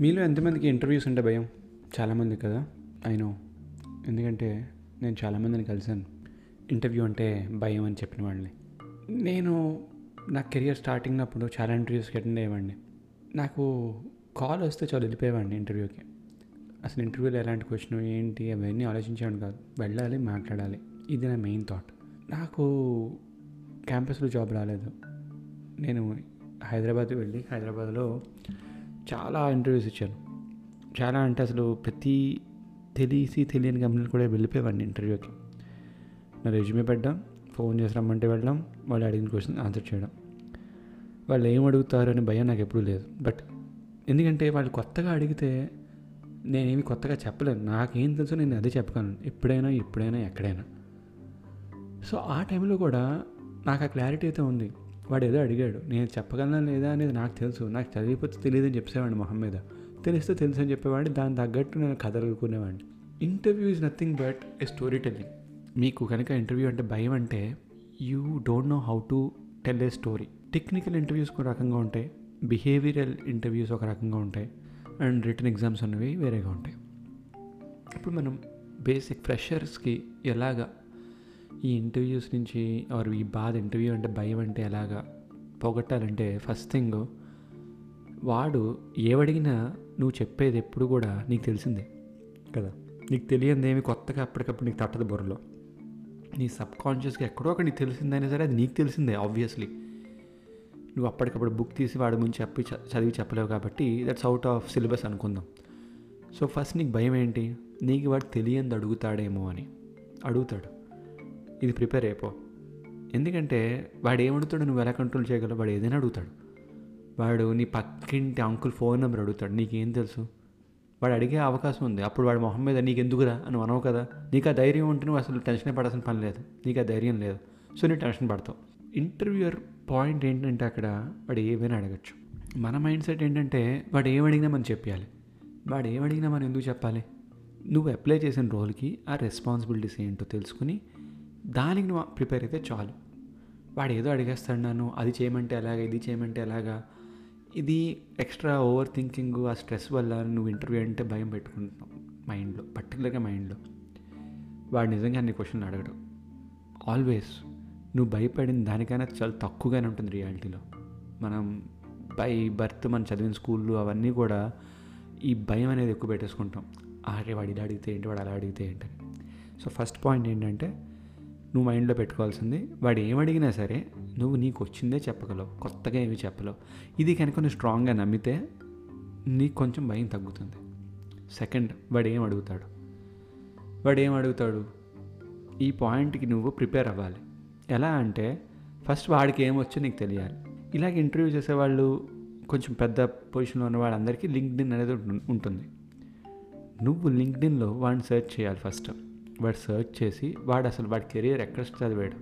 మీలో ఎంతమందికి ఇంటర్వ్యూస్ ఉంటే భయం? చాలామంది కదా అయినో ఎందుకంటే నేను చాలామందిని కలిశాను. ఇంటర్వ్యూ అంటే భయం అని చెప్పిన వాళ్ళని. నేను నా కెరియర్ స్టార్టింగ్ అప్పుడు చాలా ఇంటర్వ్యూస్కి అటెండ్ అయ్యేవాడిని. నాకు కాల్ వస్తే చాలా వెళ్ళిపోయేవాడిని ఇంటర్వ్యూకి. అసలు ఇంటర్వ్యూలో ఎలాంటి క్వశ్చన్ ఏంటి అవన్నీ ఆలోచించేవాడిని కాదు. వెళ్ళాలి మాట్లాడాలి. ఇది నా మెయిన్ థాట్. నాకు క్యాంపస్లో జాబ్ రాలేదు. నేను హైదరాబాద్ వెళ్ళి హైదరాబాద్లో చాలా ఇంటర్వ్యూస్ ఇచ్చాను. చాలా అంటే అసలు ప్రతి తెలిసి తెలియని కంపెనీలు కూడా వెళ్ళిపోయేవాడిని ఇంటర్వ్యూకి నా రెజ్యూమే పెట్టడం ఫోన్ చేసి రమ్మంటే వెళ్ళడం వాళ్ళు అడిగిన క్వశ్చన్ ఆన్సర్ చేయడం. వాళ్ళు ఏం అడుగుతారు అనే భయం నాకు ఎప్పుడూ లేదు. బట్ ఎందుకంటే వాళ్ళు కొత్తగా అడిగితే నేనేమి కొత్తగా చెప్పలేను. నాకేం తెలుసో నేను అదే చెప్పగలను ఎప్పుడైనా ఎప్పుడైనా ఎక్కడైనా. సో ఆ టైంలో కూడా నాకు ఆ క్లారిటీ అయితే ఉంది. వాడు ఏదో అడిగాడు. నేను చెప్పగలనా లేదా అనేది నాకు తెలుసు. నాకు చదివిపోతే తెలియదు అని చెప్పేవాడిని మొహం మీద. తెలిస్తే తెలుసు అని చెప్పేవాడిని. దాని తగ్గట్టు నేను కదలుకునేవాడిని interview is nothing but a story telling మీకు కనుక ఇంటర్వ్యూ అంటే భయం అంటే you don't know how to tell a story technical interviews ఒక రకంగా ఉంటాయి. బిహేవియరల్ ఇంటర్వ్యూస్ ఒక రకంగా ఉంటాయి. అండ్ రిటర్న్ ఎగ్జామ్స్ అనేవి వేరేగా ఉంటాయి. ఇప్పుడు మనం బేసిక్ ఫ్రెషర్స్కి ఎలాగా ఈ ఇంటర్వ్యూస్ నుంచి ఆర్ ఈ బాధ ఇంటర్వ్యూ అంటే భయం అంటే ఎలాగా పోగొట్టాలంటే ఫస్ట్ థింగ్ వాడు ఏవడిగినా నువ్వు చెప్పేది ఎప్పుడు కూడా నీకు తెలిసిందే. కదా? నీకు తెలియంది ఏమి కొత్తగా అప్పటికప్పుడు నీకు తట్టదు బుర్రలో. నీ సబ్ కాన్షియస్గా ఎక్కడో ఒకటి నీకు తెలిసిందైనా సరే అది నీకు తెలిసిందే ఆబ్వియస్లీ నువ్వు అప్పటికప్పుడు బుక్ తీసి వాడి ముందు చెప్పి చ- చదివి చెప్పలేవు కాబట్టి దట్స్ అవుట్ ఆఫ్ సిలబస్ అనుకుందాం. సో ఫస్ట్ నీకు భయం ఏంటి? నీకు వాడు తెలియంది అడుగుతాడేమో అని. అడుగుతాడు. ఇది ప్రిపేర్ అయిపో. ఎందుకంటే వాడు ఏమడుగుతాడు నువ్వు ఎలా కంట్రోల్ చేయగలవు వాడు ఏదైనా అడుగుతాడు. వాడు నీ పక్కింటి అంకుల్ ఫోన్ నెంబర్ అడుగుతాడు. నీకేం తెలుసు? వాడు అడిగే అవకాశం ఉంది. అప్పుడు వాడు మొహం మీద నీకు ఎందుకురా అని అనవు కదా? నీకు ఆ ధైర్యం ఉంటే నువ్వు అసలు టెన్షన్ పడాల్సిన పని లేదు. నీకు ఆ ధైర్యం లేదు. సో నువ్వు టెన్షన్ పడతావు. ఇంటర్వ్యూయర్ పాయింట్ ఏంటంటే అక్కడ వాడు ఏమైనా అడగచ్చు. మన మైండ్ సెట్ ఏంటంటే వాడు ఏమడిగినా మనం చెప్పాలి. వాడు ఏమడిగినా మనం ఎందుకు చెప్పాలి? నువ్వు అప్లై చేసిన రోల్కి ఆ రెస్పాన్సిబిలిటీస్ ఏంటో తెలుసుకుని దానికి నువ్వు ప్రిపేర్ అయితే చాలు. వాడు ఏదో అడిగేస్తాడు నన్ను అది చేయమంటే ఎలాగా ఇది చేయమంటే ఎలాగా. ఇది ఎక్స్ట్రా ఓవర్ థింకింగ్ ఆ స్ట్రెస్ వల్ల నువ్వు ఇంటర్వ్యూ అంటే భయం పెట్టుకుంటున్నావు మైండ్లో పర్టికులర్గా మైండ్లో. వాడు నిజంగా అన్ని క్వశ్చన్లు అడగడు. ఆల్వేస్ నువ్వు భయపడిన దానికైనా చాలా తక్కువగానే ఉంటుంది రియాలిటీలో. మనం బై బర్త్ మనం చదివిన స్కూళ్ళు అవన్నీ కూడా ఈ భయం అనేది ఎక్కువ పెట్టేసుకుంటాం. అరే వాడు ఇలా అడిగితే ఏంటి వాడు అలా అడిగితే ఏంటి సో ఫస్ట్ పాయింట్ ఏంటంటే నువ్వు మైండ్లో పెట్టుకోవాల్సింది వాడు ఏం అడిగినా సరే నువ్వు నీకు వచ్చిందే చెప్పగలవు కొత్తగా ఏమి చెప్పలేవు. ఇది కనుక నువ్వు స్ట్రాంగ్గా నమ్మితే నీకు కొంచెం భయం తగ్గుతుంది. సెకండ్ వాడు ఏం అడుగుతాడు? వాడు ఏం అడుగుతాడు? ఈ పాయింట్కి నువ్వు ప్రిపేర్ అవ్వాలి. ఎలా అంటే ఫస్ట్ వాడికి ఏమొచ్చో నీకు తెలియాలి. ఇలాగ ఇంటర్వ్యూ చేసేవాళ్ళు కొంచెం పెద్ద పొజిషన్లో ఉన్న వాళ్ళందరికీ లింక్డ్ఇన్ అనేది ఉంటుంది. నువ్వు లింక్డ్ఇన్లో వాడిని సెర్చ్ చేయాలి ఫస్ట్. వాడు సెర్చ్ చేసి వాడు అసలు వాడి కెరియర్ ఎక్కడ చదివాడు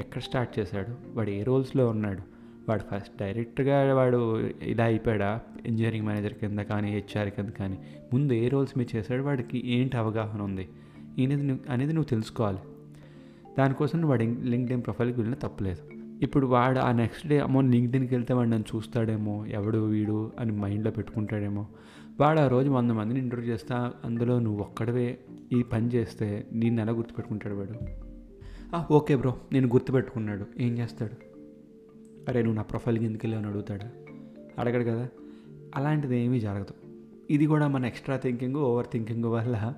ఎక్కడ స్టార్ట్ చేశాడు వాడు ఏ రోల్స్లో ఉన్నాడు వాడు ఫస్ట్ డైరెక్ట్గా వాడు ఇలా అయిపోయాడా ఇంజనీరింగ్ మేనేజర్ కింద కానీ హెచ్ఆర్ కింద కానీ ముందు ఏ రోల్స్ మీరు చేశాడు వాడికి ఏంటి అవగాహన ఉంది అనేది నువ్వు అనేది నువ్వు తెలుసుకోవాలి. దానికోసం నువ్వు వాడి లింక్డ్ఇన్ ప్రొఫైల్కి వెళ్ళిన తప్పలేదు. ఇప్పుడు వాడు ఆ నెక్స్ట్ డే అమ్మో లింక్డ్ఇన్కి వెళ్తే వాడు నన్ను చూస్తాడేమో ఎవడు వీడు అని మైండ్లో పెట్టుకుంటాడేమో వాడు ఆ రోజు వంద మందిని ఇంటర్వ్యూ చేస్తా అందులో నువ్వు ఒక్కడవే ఈ పని చేస్తే నేను ఎలా గుర్తుపెట్టుకుంటాడు వాడు? ఓకే బ్రో నేను గుర్తుపెట్టుకున్నాడు. ఏం చేస్తాడు? అరే నువ్వు నా ప్రొఫైల్కి ఎందుకు వెళ్ళావు? అడుగుతాడు. అడగడు కదా. అలాంటిది ఏమీ జరగదు. ఇది కూడా మన ఎక్స్ట్రా థింకింగ్ ఓవర్ థింకింగ్ వల్ల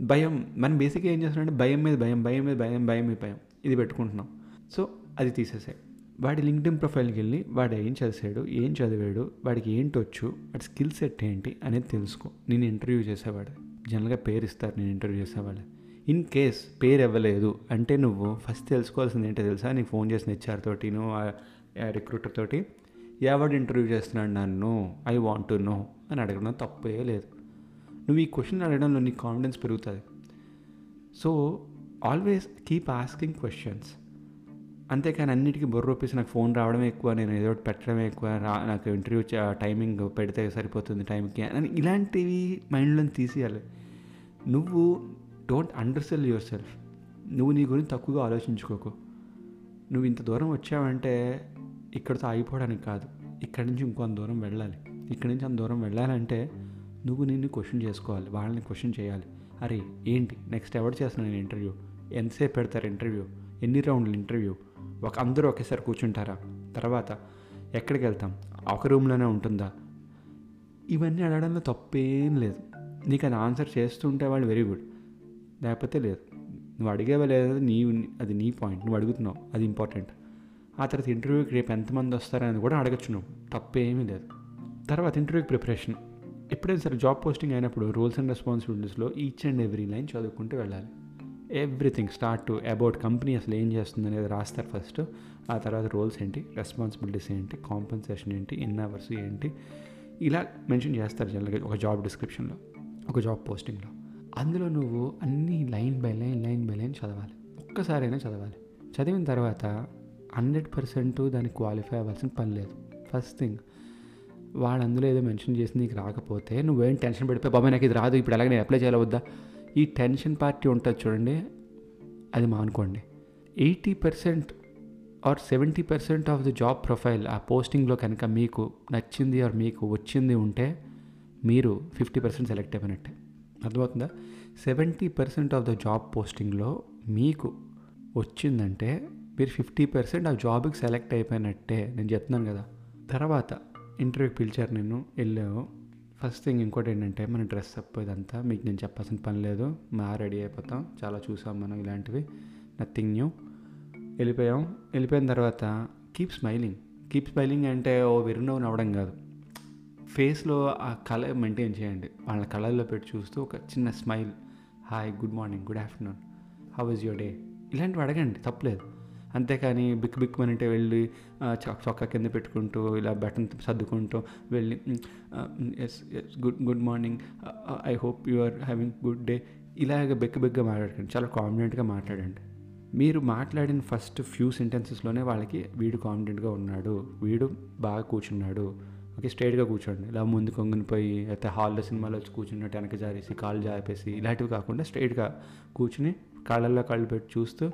భయం మనం బేసిక్గా ఏం చేస్తున్నామంటే భయం మీద భయం భయం మీద భయం భయం మీద భయం. ఇది పెట్టుకుంటున్నాం. సో అది తీసేసాయి. వాడి లింక్డ్ఇన్ ప్రొఫైల్కి వెళ్ళి వాడు ఏం చదివాడు ఏం చదివాడు వాడికి ఏంటి వచ్చు వాడి స్కిల్ సెట్ ఏంటి అనేది తెలుసుకో. నేను ఇంటర్వ్యూ చేసేవాడు జనరల్గా పేరు ఇస్తారు నేను ఇంటర్వ్యూ చేసేవాళ్ళు ఇన్ కేస్ పేరు ఇవ్వలేదు అంటే నువ్వు ఫస్ట్ తెలుసుకోవాల్సింది ఏంటో తెలుసా? నీకు ఫోన్ చేసిన హెచ్ఆర్ తోటి నువ్వు రిక్రూటర్ తోటి ఎవడు ఇంటర్వ్యూ చేస్తున్నాడు నన్ను? ఐ వాంట్ టు నో అని అడగడం తప్పే లేదు. నువ్వు ఈ క్వశ్చన్ అడగడంలో నీ కాన్ఫిడెన్స్ పెరుగుతుంది. So always keep asking questions. అంతేకాని అన్నిటికీ బుర్ర ఒప్పేసి నాకు ఫోన్ రావడమే ఎక్కువ నేను ఏదో ఒకటి పెట్టడమే ఎక్కువ రా నాకు ఇంటర్వ్యూ టైమింగ్ పెడితే సరిపోతుంది టైంకి అని ఇలాంటివి మైండ్లో తీసేయాలి. నువ్వు డోంట్ అండర్సెల్ యువర్ సెల్ఫ్ నువ్వు నీ గురించి తక్కువగా ఆలోచించుకోకు. నువ్వు ఇంత దూరం వచ్చావంటే ఇక్కడితో ఆగిపోవడానికి కాదు. ఇక్కడి నుంచి ఇంకొంత దూరం వెళ్ళాలి. ఇక్కడి నుంచి అంత దూరం వెళ్ళాలంటే నువ్వు నిన్ను క్వశ్చన్ చేసుకోవాలి వాళ్ళని క్వశ్చన్ చేయాలి. అరే ఏంటి? నెక్స్ట్ ఎవరు చేస్తున్నాను నేను ఇంటర్వ్యూ? ఎంతసేపు పెడతారు ఇంటర్వ్యూ? ఎన్ని రౌండ్లు ఇంటర్వ్యూ? ఒక అందరూ ఒకేసారి కూర్చుంటారా? తర్వాత ఎక్కడికి వెళ్తాం? ఒక రూమ్లోనే ఉంటుందా? ఇవన్నీ అడగడంలో తప్పేం లేదు. నీకు అది ఆన్సర్ చేస్తుంటే వాళ్ళు వెరీ గుడ్. లేకపోతే లేదు. నువ్వు అడిగేవా లేదు నీ అది నీ పాయింట్. నువ్వు అడుగుతున్నావు. అది ఇంపార్టెంట్. ఆ తర్వాత ఇంటర్వ్యూకి రేపు ఎంతమంది వస్తారని కూడా అడగచ్చు నువ్వు. తప్పేమీ లేదు. తర్వాత ఇంటర్వ్యూకి ప్రిపరేషన్. ఎప్పుడైనా సరే జాబ్ పోస్టింగ్ అయినప్పుడు రూల్స్ అండ్ రెస్పాన్సిబిలిటీస్లో ఈచ్ అండ్ ఎవ్రీ లైన్ చదువుకుంటూ వెళ్ళాలి. Everything start to about company అసలు ఏం చేస్తుంది అనేది రాస్తారు ఫస్ట్. ఆ తర్వాత రోల్స్ ఏంటి రెస్పాన్సిబిలిటీస్ ఏంటి కాంపెన్సేషన్ ఏంటి ఎన్ని అవర్స్ ఏంటి ఇలా మెన్షన్ చేస్తారు జనరల్గా ఒక జాబ్ డిస్క్రిప్షన్లో ఒక జాబ్ పోస్టింగ్లో. అందులో నువ్వు అన్ని line by line line by line చదవాలి. ఒక్కసారైనా చదవాలి. చదివిన తర్వాత హండ్రెడ్ పర్సెంట్ దానికి క్వాలిఫై అవ్వాల్సిన పని లేదు. ఫస్ట్ థింగ్ వాడు అందులో ఏదో మెన్షన్ చేసి నీకు రాకపోతే నువ్వేం టెన్షన్ పెడిపోయి బాబాయ్ నాకు ఇది రాదు ఇప్పుడు ఎలాగ నేను అప్లై చేయాలి వద్దా? ఈ టెన్షన్ పార్టీ ఉంటుంది చూడండి అది మానుకోండి. Eighty percent or seventy percent of the job profile ఆ పోస్టింగ్లో కనుక మీకు నచ్చింది ఆర్ మీకు వచ్చింది ఉంటే మీరు ఫిఫ్టీ పర్సెంట్ సెలెక్ట్ అయిపోయినట్టే. అర్థమవుతుందా? Seventy percent of the job పోస్టింగ్లో మీకు వచ్చిందంటే మీరు ఫిఫ్టీ పర్సెంట్ ఆ జాబ్కి సెలెక్ట్ అయిపోయినట్టే. నేను చెప్తున్నాను కదా. తర్వాత ఇంటర్వ్యూకి పిలిచారు నేను వెళ్ళాము ఫస్ట్ థింగ్ ఇంకోటి ఏంటంటే మన డ్రెస్ అప్ ఇదంతా మీకు నేను చెప్పాల్సిన పని లేదు. మా రెడీ అయిపోతాం. చాలా చూసాం మనం ఇలాంటివి. నథింగ్ న్యూ వెళ్ళిపోయాం. వెళ్ళిపోయిన తర్వాత కీప్ స్మైలింగ్ కీప్ స్మైలింగ్ అంటే ఓ విరునవ్వు నవ్వడం కాదు. ఫేస్లో ఆ కలర్ మెయింటైన్ చేయండి. వాళ్ళ కళల్లో పెట్టి చూస్తూ ఒక చిన్న smile hi good morning good afternoon how is your day ఇలాంటివి అడగండి. తప్పలేదు. అంతేకాని బిక్ బిక్ అంటే వెళ్ళి చొక్కా కింద పెట్టుకుంటూ ఇలా బటన్ సర్దుకుంటూ వెళ్ళి yes yes good good morning I hope you are having good day ఇలాగ బెక్క బెగ్గ మాట్లాడకండి. చాలా కాన్ఫిడెంట్గా మాట్లాడండి. మీరు మాట్లాడిన ఫస్ట్ ఫ్యూ సెంటెన్సెస్లోనే వాళ్ళకి వీడు కాన్ఫిడెంట్గా ఉన్నాడు వీడు బాగా కూర్చున్నాడు. ఓకే స్ట్రైట్గా కూర్చోండి. ఇలా ముందు కొంగునిపోయి లేకపోతే అయితే హాల్లో సినిమాలో వచ్చి కూర్చున్నట్టు వెనక జారేసి కాళ్ళు జాపేసి ఇలాంటివి కాకుండా స్ట్రైట్గా కూర్చుని కళ్ళల్లో కళ్ళు పెట్టి చూస్తూ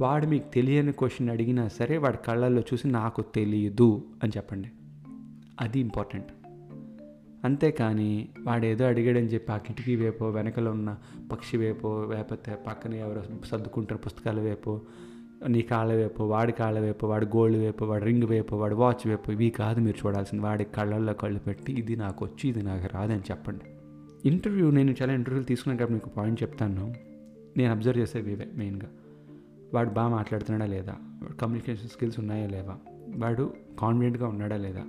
వాడు మీకు తెలియని క్వశ్చన్ అడిగినా సరే వాడి కళ్ళల్లో చూసి నాకు తెలియదు అని చెప్పండి. అది ఇంపార్టెంట్ అంతేకాని వాడు ఏదో అడిగాడని చెప్పి ఆ కిటికీ వేపో వెనకలో ఉన్న పక్షి వేపో లేకపోతే పక్కన ఎవరో సర్దుకుంటారు పుస్తకాల వేపో నీ కాళ్ళ వేపో వాడి కాళ్ళ వేపో వాడి గోల్డ్ వేపో వాడి రింగ్ వేపో వాడి వాచ్ వేపో ఇవి కాదు మీరు చూడాల్సింది. వాడి కళ్ళల్లో కళ్ళు పెట్టి ఇది నాకు వచ్చి ఇది నాకు రాదని చెప్పండి. ఇంటర్వ్యూ నేను చాలా ఇంటర్వ్యూలు తీసుకునేటప్పుడు మీకు పాయింట్ చెప్తాను. నేను అబ్జర్వ్ చేసేవి ఇవే మెయిన్గా వాడు బాగా మాట్లాడుతున్నాడా లేదా? కమ్యూనికేషన్ స్కిల్స్ ఉన్నాయా లేవా? వాడు కాన్ఫిడెంట్గా ఉన్నాడా లేదా?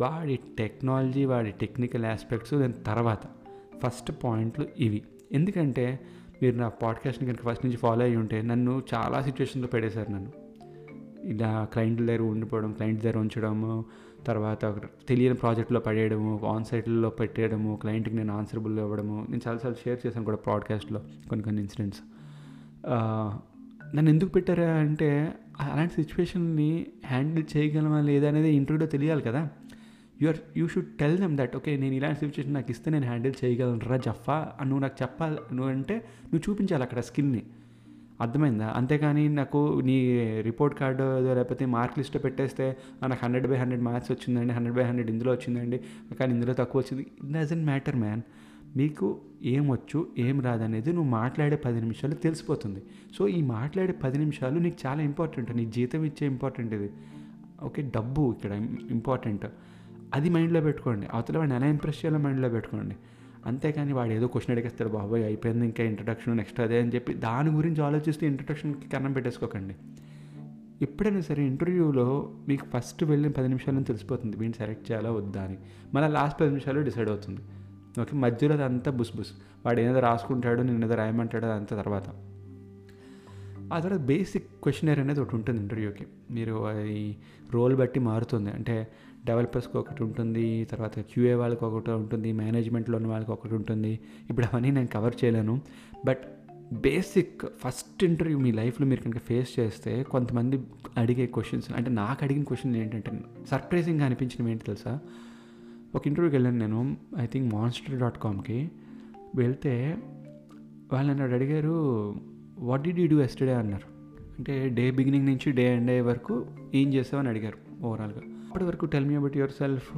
వాడి టెక్నాలజీ వాడి టెక్నికల్ ఆస్పెక్ట్స్ దాని తర్వాత ఫస్ట్ పాయింట్లు ఇవి. ఎందుకంటే మీరు నా పాడ్కాస్ట్ని కనుక ఫస్ట్ నుంచి ఫాలో అయ్యి ఉంటే నన్ను చాలా సిచ్యువేషన్లో పెట్టేశారు నన్ను. ఇలా క్లయింట్ల దగ్గర ఉండిపోవడం క్లయింట్ దగ్గర ఉంచడము తర్వాత తెలియని ప్రాజెక్ట్లో పడేయడము ఆన్ సైట్లో పెట్టేయడము క్లయింట్కి నేను ఆన్సరబుల్ ఇవ్వడము. నేను చాలాసార్లు షేర్ చేశాను కూడా పాడ్కాస్ట్లో కొన్ని కొన్ని ఇన్సిడెంట్స్ నన్ను ఎందుకు పెట్టారా అంటే అలాంటి సిచ్యువేషన్ని హ్యాండిల్ చేయగలమా లేదా అనేది ఇంటర్వ్యూలో తెలియాలి కదా. You are you should tell them that okay నేను ఇలాంటి సిచ్యువేషన్ నాకు ఇస్తే నేను హ్యాండిల్ చేయగలను రా జఫా నువ్వు నాకు చెప్పాలి నువ్వు అంటే నువ్వు చూపించాలి అక్కడ స్కిల్ని. అర్థమైందా? అంతేకాని నాకు నీ రిపోర్ట్ కార్డు లేకపోతే మార్క్ లిస్ట్ పెట్టేస్తే నాకు హండ్రెడ్ బై హండ్రెడ్ మార్క్స్ వచ్చిందండి హండ్రెడ్ బై హండ్రెడ్ ఇందులో వచ్చిందండి కానీ ఇందులో తక్కువ వచ్చింది. ఇట్ డజంట్ మ్యాటర్ మ్యాన్ మీకు ఏం వచ్చు ఏం రాదనేది నువ్వు మాట్లాడే పది నిమిషాలు తెలిసిపోతుంది. సో ఈ మాట్లాడే పది నిమిషాలు నీకు చాలా ఇంపార్టెంట్. నీ జీతం ఇచ్చే ఇంపార్టెంట్ ఇది. ఓకే డబ్బు ఇక్కడ ఇంపార్టెంట్. అది మైండ్లో పెట్టుకోండి. అవతల వాడిని ఎలా ఇంప్రెస్ చేయాలో మైండ్లో పెట్టుకోండి. అంతేకాని వాడు ఏదో క్వశ్చన్ అడిగేస్తాడు బాబాయ్ అయిపోయింది ఇంకా ఇంట్రడక్షన్ నెక్స్ట్ అదే అని చెప్పి దాని గురించి ఆలోచిస్తే ఇంట్రడక్షన్కి కన్నం పెట్టేసుకోకండి. ఎప్పుడైనా సరే ఇంటర్వ్యూలో మీకు ఫస్ట్ వెళ్ళిన పది నిమిషాలను తెలిసిపోతుంది వీడిని సెలెక్ట్ చేయాలా వద్దా అని. మళ్ళీ లాస్ట్ పది నిమిషాలు డిసైడ్ అవుతుంది. ఓకే మధ్యలో అదంతా బుస్ బుస్. వాడు ఏదో రాసుకుంటాడు నేను ఏదో రాయమంటాడు అదంతా తర్వాత. ఆ తర్వాత బేసిక్ క్వశ్చనర్ అనేది ఒకటి ఉంటుంది ఇంటర్వ్యూకి మీరు ఈ రోల్ బట్టి మారుతుంది. అంటే డెవలపర్స్కి ఒకటి ఉంటుంది తర్వాత క్యూఏ వాళ్ళకి ఒకటి ఉంటుంది మేనేజ్మెంట్లో ఉన్న వాళ్ళకి ఒకటి ఉంటుంది. ఇప్పుడు అవన్నీ నేను కవర్ చేయలేను. బట్ బేసిక్ ఫస్ట్ ఇంటర్వ్యూ మీ లైఫ్లో మీరు కనుక ఫేస్ చేస్తే కొంతమంది అడిగే క్వశ్చన్స్ అంటే నాకు అడిగిన క్వశ్చన్ ఏంటంటే సర్ప్రైజింగ్గా అనిపించినవి ఏంటి తెలుసా? ఒక ఇంటర్వ్యూకి వెళ్ళాను నేను ఐ థింక్ మాన్స్టర్ డాట్ కామ్కి వెళ్తే వాళ్ళు నన్ను అడిగారు వాట్ డి డూ ఎస్టర్డే అన్నారు. అంటే డే బిగినింగ్ నుంచి డే ఎండ్ అయ్యే వరకు ఏం చేసావని అడిగారు ఓవరాల్గా. అప్పటి వరకు tell me about yourself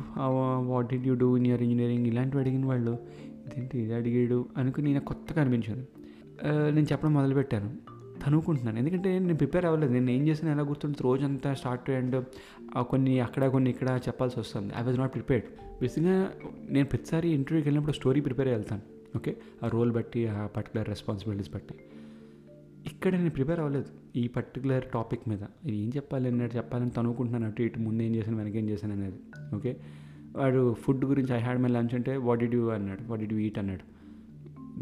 what did you do in your engineering ఇలాంటివి అడిగిన వాళ్ళు ఇదేంటి ఇది అడిగాడు? అనుకుని నేను కొత్తగా అనిపించాను. నేను చెప్పడం మొదలుపెట్టాను. తనుకుంటున్నాను. ఎందుకంటే నేను ప్రిపేర్ అవ్వలేదు. నేను ఏం చేసినా ఎలా గుర్తుంటుంది? రోజంతా స్టార్ట్ అండ్ కొన్ని అక్కడ కొన్ని ఇక్కడ చెప్పాల్సి వస్తుంది. ఐ వాజ్ నాట్ ప్రిపేర్డ్ బేసిక్గా నేను ప్రతిసారి ఇంటర్వ్యూకి వెళ్ళినప్పుడు స్టోరీ ప్రిపేర్ వెళ్తాను. ఓకే ఆ రోల్ బట్టి ఆ పర్టికులర్ రెస్పాన్సిబిలిటీస్ బట్టి. ఇక్కడ నేను ప్రిపేర్ అవ్వలేదు. ఈ పర్టికులర్ టాపిక్ మీద. ఏం చెప్పాలి అన్నట్టు చెప్పాలని తనుకుంటున్నాను. అటు ఇటు ముందు ఏం చేశాను వెనక ఏం చేశాను అనేది. ఓకే వాడు ఫుడ్ గురించి ఐ హ్యాడ్ మై లంచ్ అంటే వాట్ డిడ్ యూ అన్నాడు. వాట్ డిడ్ యూ ఈట్ అన్నాడు.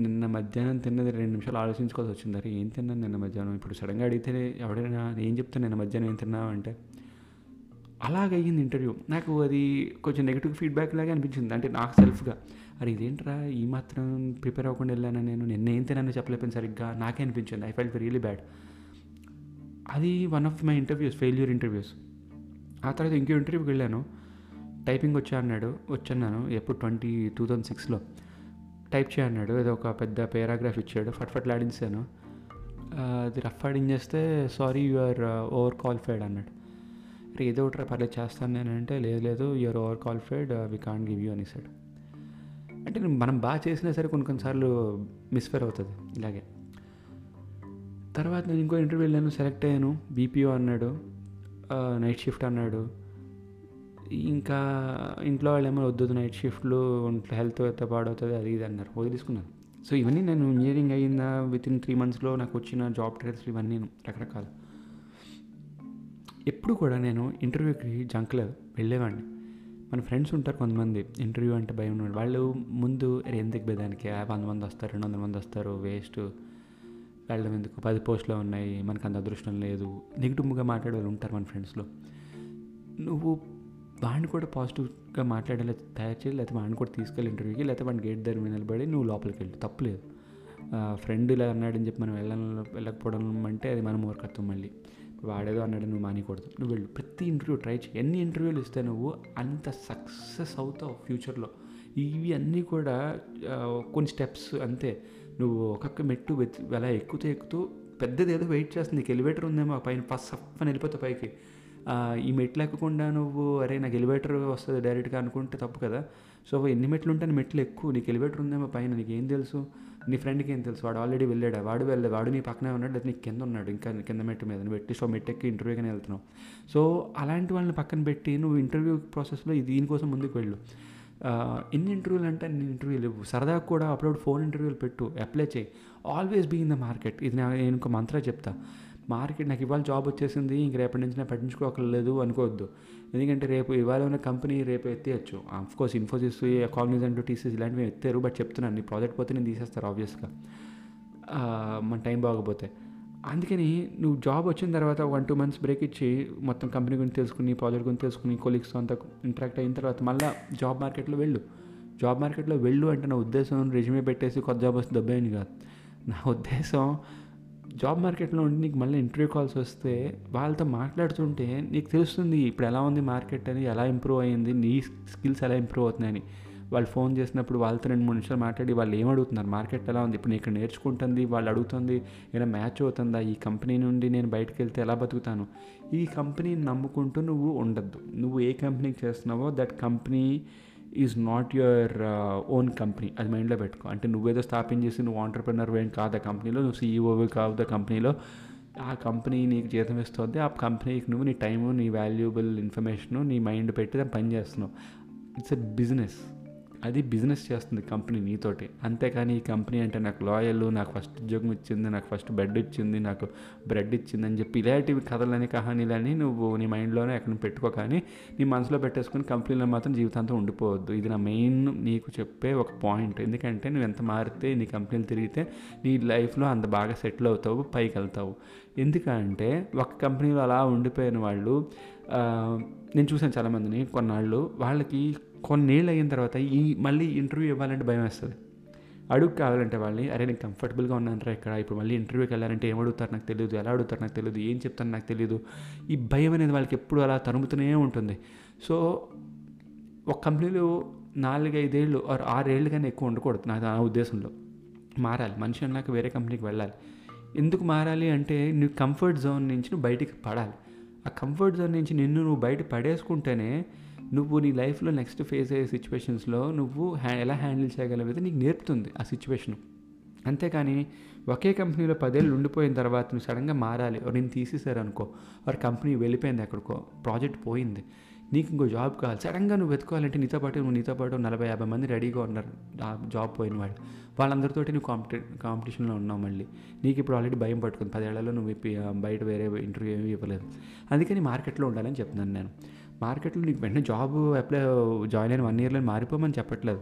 నిన్న మధ్యాహ్నం తిన్నది రెండు నిమిషాలు ఆలోచించుకోవాల్సి వచ్చింది. అరే ఏం తిన్నాను నిన్న మధ్యాహ్నం? ఇప్పుడు సడన్గా అడిగితే ఎవడైనా ఏం చెప్తాను నిన్న మధ్యాహ్నం ఏం తిన్నావు? అంటే అలాగయ్యింది ఇంటర్వ్యూ. నాకు అది కొంచెం నెగిటివ్ ఫీడ్బ్యాక్ లాగా అనిపించింది. అంటే నాకు సెల్ఫ్గా అరే ఇదేంట్రా ఈ మాత్రం ప్రిపేర్ అవ్వకుండా వెళ్ళాను నేను? నిన్న ఏం తినని చెప్పలేకపోయింది సరిగ్గా. నాకే అనిపించింది. ఐ ఫెల్ట్ రియలీ బ్యాడ్ అది one of my interviews failure interviews ఆ తర్వాత ఇంకో ఇంటర్వ్యూకి వెళ్ళాను. టైపింగ్ వచ్చా? అన్నాడు. వచ్చాను ఎప్పుడు? ట్వంటీ టూ థౌజండ్ సిక్స్లో టైప్ చేయన్నాడు ఏదో ఒక పెద్ద పేరాగ్రాఫ్ ఇచ్చాడు. ఫట్ ఫట్ ఆడించాను అది rough ఆడించేస్తే sorry you are over qualified అన్నాడు. ఏదో ఒకటి పర్లేదు చేస్తాను నేను అంటే లేదు లేదు you're over qualified we can't give you అనేసాడు అంటే మనం బాగా చేసినా సరే కొన్ని కొన్నిసార్లు మిస్ఫేర్ అవుతుంది ఇలాగే. తర్వాత నేను ఇంకో ఇంటర్వ్యూ వెళ్ళాను సెలెక్ట్ అయ్యాను బీపీఓ అన్నాడు uh, నైట్ షిఫ్ట్ అన్నాడు. ఇంకా ఇంట్లో వాళ్ళు ఏమో వద్దు నైట్ షిఫ్ట్లు ఒంట్లో హెల్త్ అయితే పాడవుతుంది అది ఇది అన్నారు వదిలేసుకున్నాను. సో ఇవన్నీ నేను ఇంజనీరింగ్ అయ్యిందా విత్ ఇన్ త్రీ మంత్స్లో నాకు వచ్చిన జాబ్ ట్రైల్స్ ఇవన్నీ రకరకాలు. ఎప్పుడు కూడా నేను ఇంటర్వ్యూకి జంక్లో వెళ్ళేవాడిని. మన ఫ్రెండ్స్ ఉంటారు కొంతమంది ఇంటర్వ్యూ అంటే భయం ఉన్నాడు వాళ్ళు ముందు ఎందుకు బేదానికి వంద మంది వస్తారు రెండు వందల మంది వస్తారు వేస్ట్. వెళ్ళడం ఎందుకు? పది పోస్టులు ఉన్నాయి మనకు అంత అదృష్టం లేదు. నెగిటివ్గా మాట్లాడే వాళ్ళు ఉంటారు మన ఫ్రెండ్స్లో. నువ్వు వాడిని కూడా పాజిటివ్గా మాట్లాడేలా తయారు చేయాలి లేకపోతే వాడిని కూడా తీసుకెళ్ళి ఇంటర్వ్యూకి లేకపోతే వాడిని గేట్ దగ్గర మీద నిలబడి నువ్వు లోపలికి వెళ్ళు. తప్పులేదు ఫ్రెండ్ ఇలా అన్నాడని చెప్పి మనం వెళ్ళ వెళ్ళకపోవడం అంటే అది మన మూర్ఖత్వం మళ్ళీ. వాడేదో అన్నాడు నువ్వు మానేయకూడదు. నువ్వు వెళ్ళు. ప్రతి ఇంటర్వ్యూ ట్రై చేయి ఎన్ని ఇంటర్వ్యూలు ఇస్తే నువ్వు అంత సక్సెస్ అవుతావు ఫ్యూచర్లో. ఇవి అన్నీ కూడా కొన్ని స్టెప్స్ అంతే. నువ్వు ఒక్కొక్క మెట్టు వెత్- అలా ఎక్కుతూ ఎక్కుతూ పెద్దది ఏదో వెయిట్ చేస్తుంది. నీకు ఎలివేటర్ ఉందేమో ఆ పైన ఫస్ట్ సఫ్ అని వెళ్ళిపోతే పైకి. ఈ మెట్లు ఎక్కకుండా నువ్వు అరే నాకు ఎలివేటర్ వస్తుంది డైరెక్ట్గా అనుకుంటే తప్పు కదా. సో ఎన్ని మెట్లు ఉంటే మెట్లు ఎక్కువ. నీకు ఎలివేటర్ ఉందేమో పైన నీకు ఏం తెలుసు? నీ ఫ్రెండ్కి ఏం తెలుసు? వాడు ఆల్రెడీ వెళ్ళాడా? వాడు వెళ్ళే వాడు నీ పక్కనే ఉన్నాడు లేదా నీ కింద ఉన్నాడు ఇంకా కింద మెట్టు మీద పెట్టి సో మెట్టెక్కి ఇంటర్వ్యూకి వెళ్తున్నావు. సో అలాంటి వాళ్ళని పక్కన పెట్టి నువ్వు ఇంటర్వ్యూ ప్రాసెస్లో దీనికోసం ముందుకు వెళ్ళు. ఎన్ని ఇంటర్వ్యూలు అంటే అన్ని ఇంటర్వ్యూలు ఇవ్వు సరదాగా కూడా అప్పుడప్పుడు ఫోన్ ఇంటర్వ్యూలు పెట్టు అప్లై చేయి. Always be in the market. ఇది నేను ఇంకో మంత్రా చెప్తా. మార్కెట్ నాకు ఇవాళ జాబ్ వచ్చేసింది ఇంక రేపటి నుంచి నేను పట్టించుకోకలేదు అనుకోవద్దు. ఎందుకంటే రేపు ఇవాళ ఉన్న కంపెనీ రేపు ఎత్తేయచ్చు. కోర్స్ ఇన్ఫోసిస్ కాగ్నిజెంట్ టీసీస్ ఇలాంటివి ఎత్తారు బట్ చెప్తున్నాను నీ ప్రాజెక్ట్ పోతే నేను తీసేస్తారు ఆబ్వియస్గా మన టైం బాగపోతే అందుకని నువ్వు జాబ్ వచ్చిన తర్వాత వన్ టూ మంత్స్ బ్రేక్ ఇచ్చి మొత్తం కంపెనీ గురించి తెలుసుకుని ప్రాజెక్ట్ గురించి తెలుసుకుని కొలీగ్స్తో అంతా ఇంటరాక్ట్ అయిన తర్వాత మళ్ళీ జాబ్ మార్కెట్లో వెళ్ళు. జాబ్ మార్కెట్లో వెళ్ళు అంటే నా ఉద్దేశం రెజ్యూమే పెట్టేసి కొత్త జాబ్ వస్తే దెబ్బేని కాదు. నా ఉద్దేశం జాబ్ మార్కెట్లో ఉండి నీకు మళ్ళీ ఇంటర్వ్యూ కాల్స్ వస్తే వాళ్ళతో మాట్లాడుతుంటే నీకు తెలుస్తుంది ఇప్పుడు ఎలా ఉంది మార్కెట్ అని ఎలా ఇంప్రూవ్ అయ్యింది నీ స్కిల్స్ ఎలా ఇంప్రూవ్ అవుతున్నాయని. వాళ్ళు ఫోన్ చేసినప్పుడు వాళ్ళతో రెండు మూడు నిమిషాలు మాట్లాడి వాళ్ళు ఏం అడుగుతున్నారు మార్కెట్ ఎలా ఉంది ఇప్పుడు నేను ఇక్కడ నేర్చుకుంటుంది వాళ్ళు అడుగుతుంది ఏదైనా మ్యాచ్ అవుతుందా? ఈ కంపెనీ నుండి నేను బయటకు వెళ్తే ఎలా బతుకుతాను? ఈ కంపెనీని నమ్ముకుంటూ నువ్వు ఉండద్దు. నువ్వు ఏ కంపెనీకి చేస్తున్నావో that company is not your own company అది మైండ్లో పెట్టుకో. అంటే నువ్వేదో స్థాపించేసి నువ్వు ఆంటర్ప్రినర్ ఏం కాదు ఆ కంపెనీలో నువ్వు సీఈఓవి కాదు ద కంపెనీలో ఆ కంపెనీ నీకు జీతం ఇస్తుంది. ఆ కంపెనీకి నువ్వు నీ టైము నీ వాల్యుబుల్ ఇన్ఫర్మేషను నీ మైండ్ పెట్టి దాన్ని పని చేస్తున్నావు. ఇట్స్ ఎ బిజినెస్ అది బిజినెస్ చేస్తుంది కంపెనీ నీతోటి. అంతేకాని ఈ కంపెనీ అంటే నాకు లాయల్ నాకు ఫస్ట్ ఉద్యోగం ఇచ్చింది నాకు ఫస్ట్ బెడ్ ఇచ్చింది నాకు బ్రెడ్ ఇచ్చింది అని చెప్పి ఇలాంటివి కథలని కహానీలని నువ్వు నీ మైండ్లోనే ఎక్కడ పెట్టుకో కానీ నీ మనసులో పెట్టేసుకుని కంపెనీలో మాత్రం జీవితాంతం ఉండిపోవద్దు. ఇది నా మెయిన్ నీకు చెప్పే ఒక పాయింట్. ఎందుకంటే నువ్వు ఎంత మారితే నీ కంపెనీలు తిరిగితే నీ లైఫ్లో అంత బాగా సెటిల్ అవుతావు పైకి వెళ్తావు. ఎందుకంటే ఒక కంపెనీలో అలా ఉండిపోయిన వాళ్ళు నేను చూసాను చాలామందిని కొన్నాళ్ళు. వాళ్ళకి కొన్నేళ్ళు అయిన తర్వాత ఈ మళ్ళీ ఇంటర్వ్యూ ఇవ్వాలంటే భయం వేస్తుంది. అడుగు కావాలంటే వాళ్ళని అరే నేను కంఫర్టబుల్గా ఉన్నాను రా ఇక్కడ ఇప్పుడు మళ్ళీ ఇంటర్వ్యూకి వెళ్ళాలంటే ఏం అడుగుతారు నాకు తెలియదు ఎలా అడుగుతారు నాకు తెలియదు ఏం చెప్తాను నాకు తెలియదు ఈ భయం అనేది వాళ్ళకి ఎప్పుడు అలా తరుముతూనే ఉంటుంది. సో ఒక కంపెనీలో నాలుగైదేళ్ళు ఆరు ఆరేళ్ళు కానీ ఎక్కువ ఉండకూడదు నా నా ఉద్దేశంలో. మారాలి మనిషి అన్నాక వేరే కంపెనీకి వెళ్ళాలి. ఎందుకు మారాలి అంటే నువ్వు కంఫర్ట్ జోన్ నుంచి నువ్వు బయటికి పడాలి. ఆ కంఫర్ట్ జోన్ నుంచి నిన్ను నువ్వు బయట పడేసుకుంటేనే నువ్వు నీ లైఫ్లో నెక్స్ట్ ఫేస్ అయ్యే సిచ్యువేషన్స్లో నువ్వు హ్యా ఎలా హ్యాండిల్ చేయగలవేది నీకు నేర్పుతుంది ఆ సిచ్యువేషన్. అంతేకాని ఒకే కంపెనీలో పదేళ్ళు ఉండిపోయిన తర్వాత నువ్వు సడన్గా మారాలి. నేను తీసేశారు అనుకో. వారి కంపెనీ వెళ్ళిపోయింది ఎక్కడికో. ప్రాజెక్ట్ పోయింది. నీకు ఇంకో జాబ్ కావాలి. సడన్గా నువ్వు వెతుకోవాలంటే నీతో పాటు నువ్వు నీతో పాటు నలభై యాభై మంది రెడీగా ఉన్నారు. ఆ జాబ్ పోయిన వాళ్ళు. వాళ్ళందరితోటి నువ్వు కాంపిటే కాంపిటీషన్లో ఉన్నావు మళ్ళీ. నీకు ఇప్పుడు ఆల్రెడీ భయం పట్టుకుంది. పదేళ్ళలో నువ్వు ఇప్పి- బయట వేరే ఇంటర్వ్యూ ఏమీ ఇవ్వలేదు. అందుకని మార్కెట్లో ఉండాలని చెప్తున్నాను నేను. మార్కెట్లో నీకు వెంటనే జాబ్ అప్లై జాయిన్ అయిన వన్ ఇయర్లో మారిపోమని చెప్పట్లేదు.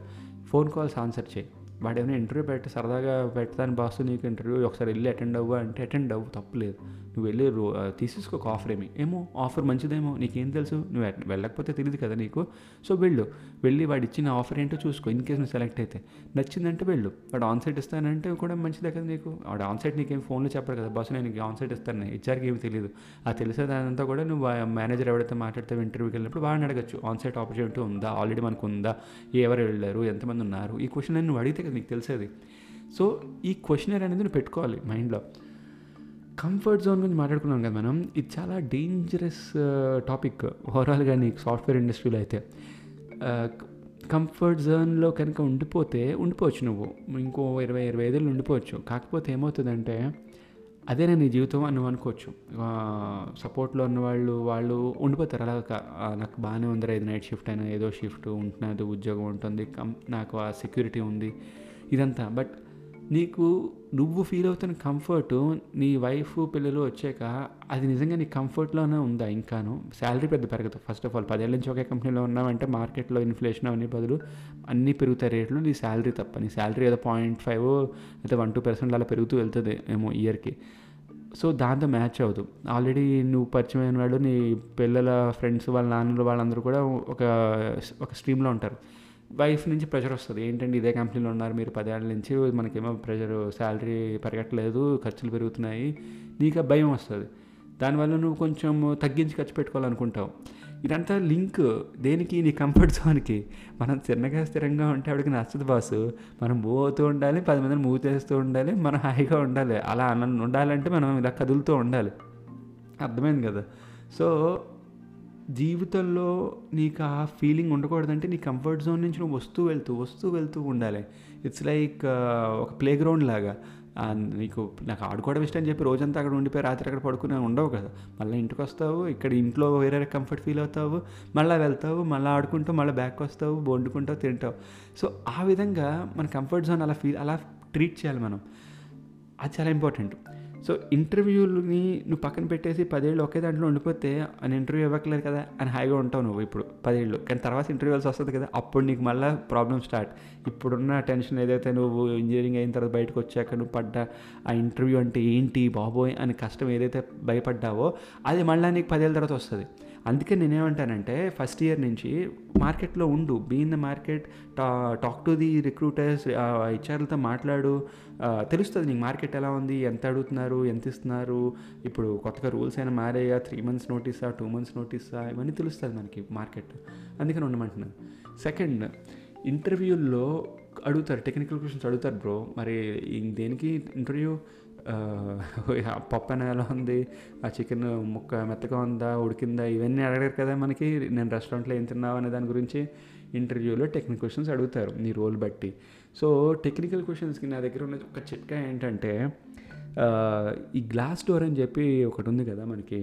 ఫోన్ కాల్స్ ఆన్సర్ చేయి. వాడు ఏమైనా ఇంటర్వ్యూ పెట్టి సరదాగా పెడతాను బాస్ నీకు ఇంటర్వ్యూ ఒకసారి వెళ్ళి అటెండ్ అవ్వు అంటే అటెండ్ అవ్వు తప్పలేదు. నువ్వు వెళ్ళి రో తీసేసుకో ఆఫర్ ఏమి. ఏమో ఆఫర్ మంచిదేమో నీకేం తెలుసు? నువ్వు ఎట్- వెళ్ళకపోతే తెలియదు కదా నీకు. సో వెళ్ళు. వెళ్ళి వాడు ఇచ్చిన ఆఫర్ ఏంటో చూసుకో ఇన్ కేసు నువ్వు సెలెక్ట్ అయితే. నచ్చిందంటే వెళ్ళు. వాడు ఆన్ సైట్ ఇస్తానంటే కూడా మంచిదే కదా నీకు. వాడు ఆన్సైట్ నీకేం ఫోన్లో చెప్పరు కదా. బాస్ నేను ఆన్సైట్ ఇస్తాను హెచ్ఆర్కి ఏమి తెలియదు ఆ తెలిసేదంతా కూడా నువ్వు మేనేజర్ ఎవరైతే మాట్లాడితే ఇంటర్వ్యూకి వెళ్ళినప్పుడు వాడిని అడగచ్చు. ఆన్సైట్ ఆపర్చునిటీ ఉందా? ఆల్రెడీ మనకు ఉందా? ఎవరు వెళ్ళారు? ఎంతమంది ఉన్నారు? ఈ క్వశ్చన్ నువ్వు అడిగితే కదా నీకు తెలిసేది. సో ఈ క్వశ్చనర్ అనేది నువ్వు పెట్టుకోవాలి మైండ్లో. కంఫర్ట్ జోన్ గురించి మాట్లాడుకున్నాం కదా మనం. ఇది చాలా డేంజరస్ టాపిక్ ఓవరాల్గా నీకు సాఫ్ట్వేర్ ఇండస్ట్రీలో అయితే. Uh, కంఫర్ట్ జోన్లో కనుక ఉండిపోతే ఉండిపోవచ్చు నువ్వు. ఇంకో ఇరవై ఇరవై ఐదేళ్ళు ఉండిపోవచ్చు. కాకపోతే ఏమవుతుందంటే అదేనే నీ జీవితం అని నువ్వు అనుకోవచ్చు. సపోర్ట్లో ఉన్న వాళ్ళు వాళ్ళు ఉండిపోతారు. అలా కా- నాకు బాగానే ఉందిరా ఇది నైట్ షిఫ్ట్ అయినా ఏదో షిఫ్ట్ ఉంటున్నది ఉద్యోగం ఉంటుంది కం నాకు ఆ సెక్యూరిటీ ఉంది ఇదంతా. బట్ నీకు నువ్వు ఫీల్ అవుతున్న కంఫర్ట్ నీ వైఫ్ పిల్లలు వచ్చాక అది నిజంగా నీ కంఫర్ట్లోనే ఉందా ఇంకాను? శాలరీ పెద్ద పెరగదు. ఫస్ట్ ఆఫ్ ఆల్ పదేళ్ళ నుంచి ఒకే కంపెనీలో ఉన్నావంటే మార్కెట్లో ఇన్ఫ్లేషన్ అవన్నీ బదులు అన్నీ పెరుగుతాయి రేట్లు. నీ శాలరీ తప్ప. నీ శాలరీ ఏదో పాయింట్ ఫైవ్ అయితే వన్ టూ పర్సెంట్ అలా పెరుగుతూ వెళ్తుంది ఏమో ఇయర్కి సో దాంతో మ్యాచ్ అవ్వదు. ఆల్రెడీ నువ్వు పరిచయమైన వాళ్ళు నీ పిల్లల ఫ్రెండ్స్ వాళ్ళ నాన్నలు వాళ్ళందరూ కూడా ఒక ఒక స్ట్రీమ్లో ఉంటారు. వైఫ్ నుంచి ప్రెషర్ వస్తుంది. ఏంటంటే ఇదే కంపెనీలో ఉన్నారు మీరు పదేళ్ళ నుంచి? మనకేమో ప్రెషర్ శాలరీ పెరగట్లేదు ఖర్చులు పెరుగుతున్నాయి. నీకు ఆ భయం వస్తుంది. దానివల్ల నువ్వు కొంచెం తగ్గించి ఖర్చు పెట్టుకోవాలనుకుంటావు. ఇదంతా లింక్ దేనికి? నీ కంఫర్ట్ జోన్కి మనం చిన్నగా స్థిరంగా ఉంటే ఆవిడకి నచ్చదు బాసు. మనం పోతూ ఉండాలి పది మందిని మూవ్ చేస్తూ ఉండాలి మనం హాయిగా ఉండాలి. అలా ఉండాలంటే మనం ఇలా కదులుతూ ఉండాలి. అర్థమైంది కదా? సో జీవితంలో నీకు ఆ ఫీలింగ్ ఉండకూడదంటే నీ కంఫర్ట్ జోన్ నుంచి నువ్వు వస్తూ వెళ్తూ వస్తూ వెళ్తూ ఉండాలి. ఇట్స్ లైక్ uh, ఒక ప్లే గ్రౌండ్ లాగా నీకు నాకు ఆడుకోవడం ఇష్టం అని చెప్పి రోజంతా అక్కడ ఉండిపోయి రాత్రి అక్కడ పడుకుని ఉండవు కదా. మళ్ళీ ఇంటికి వస్తావు ఇక్కడ ఇంట్లో వేరే కంఫర్ట్ ఫీల్ అవుతావు మళ్ళీ వెళ్తావు మళ్ళీ ఆడుకుంటూ మళ్ళీ బ్యాక్ వస్తావు వండుకుంటావు తింటావు. సో ఆ విధంగా మన కంఫర్ట్ జోన్ అలా ఫీల్ అలా ట్రీట్ చేయాలి మనం. అది చాలా ఇంపార్టెంట్ సో ఇంటర్వ్యూని నువ్వు పక్కన పెట్టేసి పదేళ్ళు ఒకే దాంట్లో ఉండిపోతే అని ఇంటర్వ్యూ ఇవ్వట్లేదు కదా అని హాయిగా ఉంటావు నువ్వు ఇప్పుడు పదేళ్ళు. కానీ తర్వాత ఇంటర్వ్యూస్ వస్తుంది కదా అప్పుడు నీకు మళ్ళీ ప్రాబ్లమ్ స్టార్ట్ ఇప్పుడున్న టెన్షన్ ఏదైతే నువ్వు ఇంజనీరింగ్ అయిన తర్వాత బయటకు వచ్చాక నువ్వు పడ్డ ఆ ఇంటర్వ్యూ అంటే ఏంటి బాబోయ్ అని కష్టం ఏదైతే భయపడ్డావో అది మళ్ళీ నీకు పదేళ్ళ తర్వాత వస్తుంది. అందుకే నేనేమంటానంటే ఫస్ట్ ఇయర్ నుంచి మార్కెట్లో ఉండు. బీ ఇన్ ద మార్కెట్ టా టాక్ టు ది రిక్రూటర్స్ హెచ్ఆర్లతో మాట్లాడు. తెలుస్తుంది నీకు మార్కెట్ ఎలా ఉంది ఎంత అడుగుతున్నారు ఎంత ఇస్తున్నారు. ఇప్పుడు కొత్తగా రూల్స్ అయినా మారాయా త్రీ మంత్స్ నోటీసా టూ మంత్స్ నోటీసా ఇవన్నీ తెలుస్తుంది మనకి మార్కెట్ అందుకని ఉండమంటున్నాను. సెకండ్ ఇంటర్వ్యూల్లో అడుగుతారు టెక్నికల్ క్వశ్చన్స్ అడుగుతారు బ్రో మరి దేనికి ఇంటర్వ్యూ పప్పు ఎలా ఉంది? ఆ చికెన్ ముక్క మెత్తగా ఉందా? ఉడికిందా? ఇవన్నీ అడగరు కదా మనకి. నేను రెస్టారెంట్లో ఏం తిన్నావు అనే దాని గురించి ఇంటర్వ్యూలో టెక్నికల్ క్వశ్చన్స్ అడుగుతారు నీ రోల్ బట్టి. సో టెక్నికల్ క్వశ్చన్స్కి నా దగ్గర ఉన్న ఒక చిట్కా ఏంటంటే ఈ గ్లాస్ డోర్ అని చెప్పి ఒకటి ఉంది కదా మనకి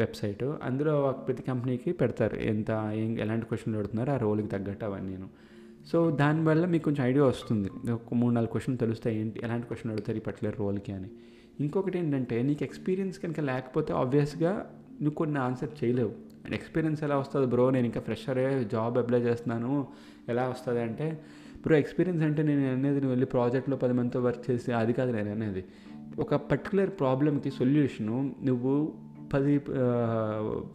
వెబ్సైట్. అందులో ప్రతి కంపెనీకి పెడతారు. ఎంత ఏం ఎలాంటి క్వశ్చన్లు అడుగుతున్నారు ఆ రోల్కి తగ్గట్టు అవన్నీ నేను సో దానివల్ల మీకు కొంచెం ఐడియా వస్తుంది. ఒక మూడు నాలుగు క్వశ్చన్ తెలుస్తాయి ఏంటి ఎలాంటి క్వశ్చన్ అడుగుతారు ఈ పర్టికులర్ రోల్కి అని. ఇంకొకటి ఏంటంటే నీకు ఎక్స్పీరియన్స్ కనుక లేకపోతే ఆబ్వియస్గా నువ్వు కొన్ని ఆన్సర్ చేయలేవు. అండ్ ఎక్స్పీరియన్స్ ఎలా వస్తుంది బ్రో? నేను ఇంకా ఫ్రెషరే జాబ్ అప్లై చేస్తున్నాను. ఎలా వస్తుంది అంటే బ్రో ఎక్స్పీరియన్స్ అంటే నేను అనేది నువ్వు వెళ్ళి ప్రాజెక్ట్లో పది మందితో వర్క్ చేసి అది కాదు నేను అనేది. ఒక పర్టికులర్ ప్రాబ్లమ్కి సొల్యూషను నువ్వు పది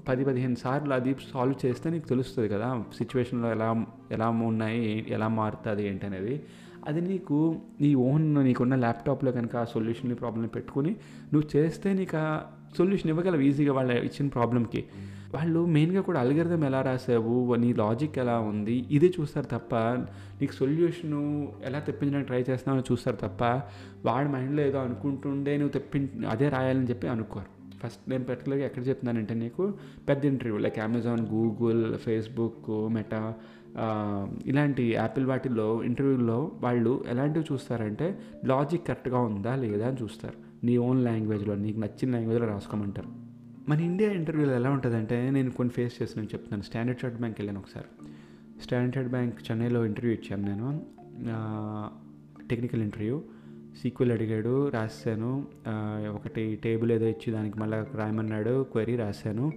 పది పదిహేను సార్లు అది సాల్వ్ చేస్తే నీకు తెలుస్తుంది కదా సిచ్యువేషన్లో ఎలా ఎలా ఉన్నాయి ఎలా మారుతుంది ఏంటి అనేది అది నీకు నీ ఓన్ నీకున్న ల్యాప్టాప్లో కనుక ఆ సొల్యూషన్ని ప్రాబ్లమ్ పెట్టుకుని నువ్వు చేస్తే నీకు ఆ సొల్యూషన్ ఇవ్వగలవు ఈజీగా వాళ్ళ ఇచ్చిన ప్రాబ్లమ్కి వాళ్ళు మెయిన్గా కూడా అల్గరిథం ఎలా రాసావు నీ లాజిక్ ఎలా ఉంది ఇదే చూస్తారు తప్ప నీకు సొల్యూషను ఎలా తెప్పించడానికి ట్రై చేస్తున్నావు చూస్తారు తప్ప వాడి మైండ్లో ఏదో అనుకుంటుండే నువ్వు తెప్పి అదే రాయాలని చెప్పి అనుకోరు. ఫస్ట్ నేను పర్టికులర్గా ఎక్కడ చెప్తున్నానంటే నీకు పెద్ద interview like Amazon Google Facebook Meta ఇలాంటి యాపిల్ వాటిల్లో ఇంటర్వ్యూల్లో వాళ్ళు ఎలాంటివి చూస్తారంటే లాజిక్ కరెక్ట్గా ఉందా లేదా అని చూస్తారు. నీ ఓన్ లాంగ్వేజ్లో నీకు నచ్చిన లాంగ్వేజ్లో రాసుకోమంటారు. మన ఇండియా ఇంటర్వ్యూలో ఎలా ఉంటుందంటే నేను కొన్ని ఫేస్ చేస్తున్నాను చెప్తున్నాను. స్టాండర్డ్ చార్ట్ బ్యాంక్ వెళ్ళాను ఒకసారి. స్టాండర్డ్ బ్యాంక్ చెన్నైలో ఇంటర్వ్యూ ఇచ్చాను నేను. టెక్నికల్ ఇంటర్వ్యూ సీక్వెల్ అడిగాడు రాశాను. ఒకటి టేబుల్ ఏదో ఇచ్చి దానికి మళ్ళీ రాయమన్నాడు క్వరీ రాశాను.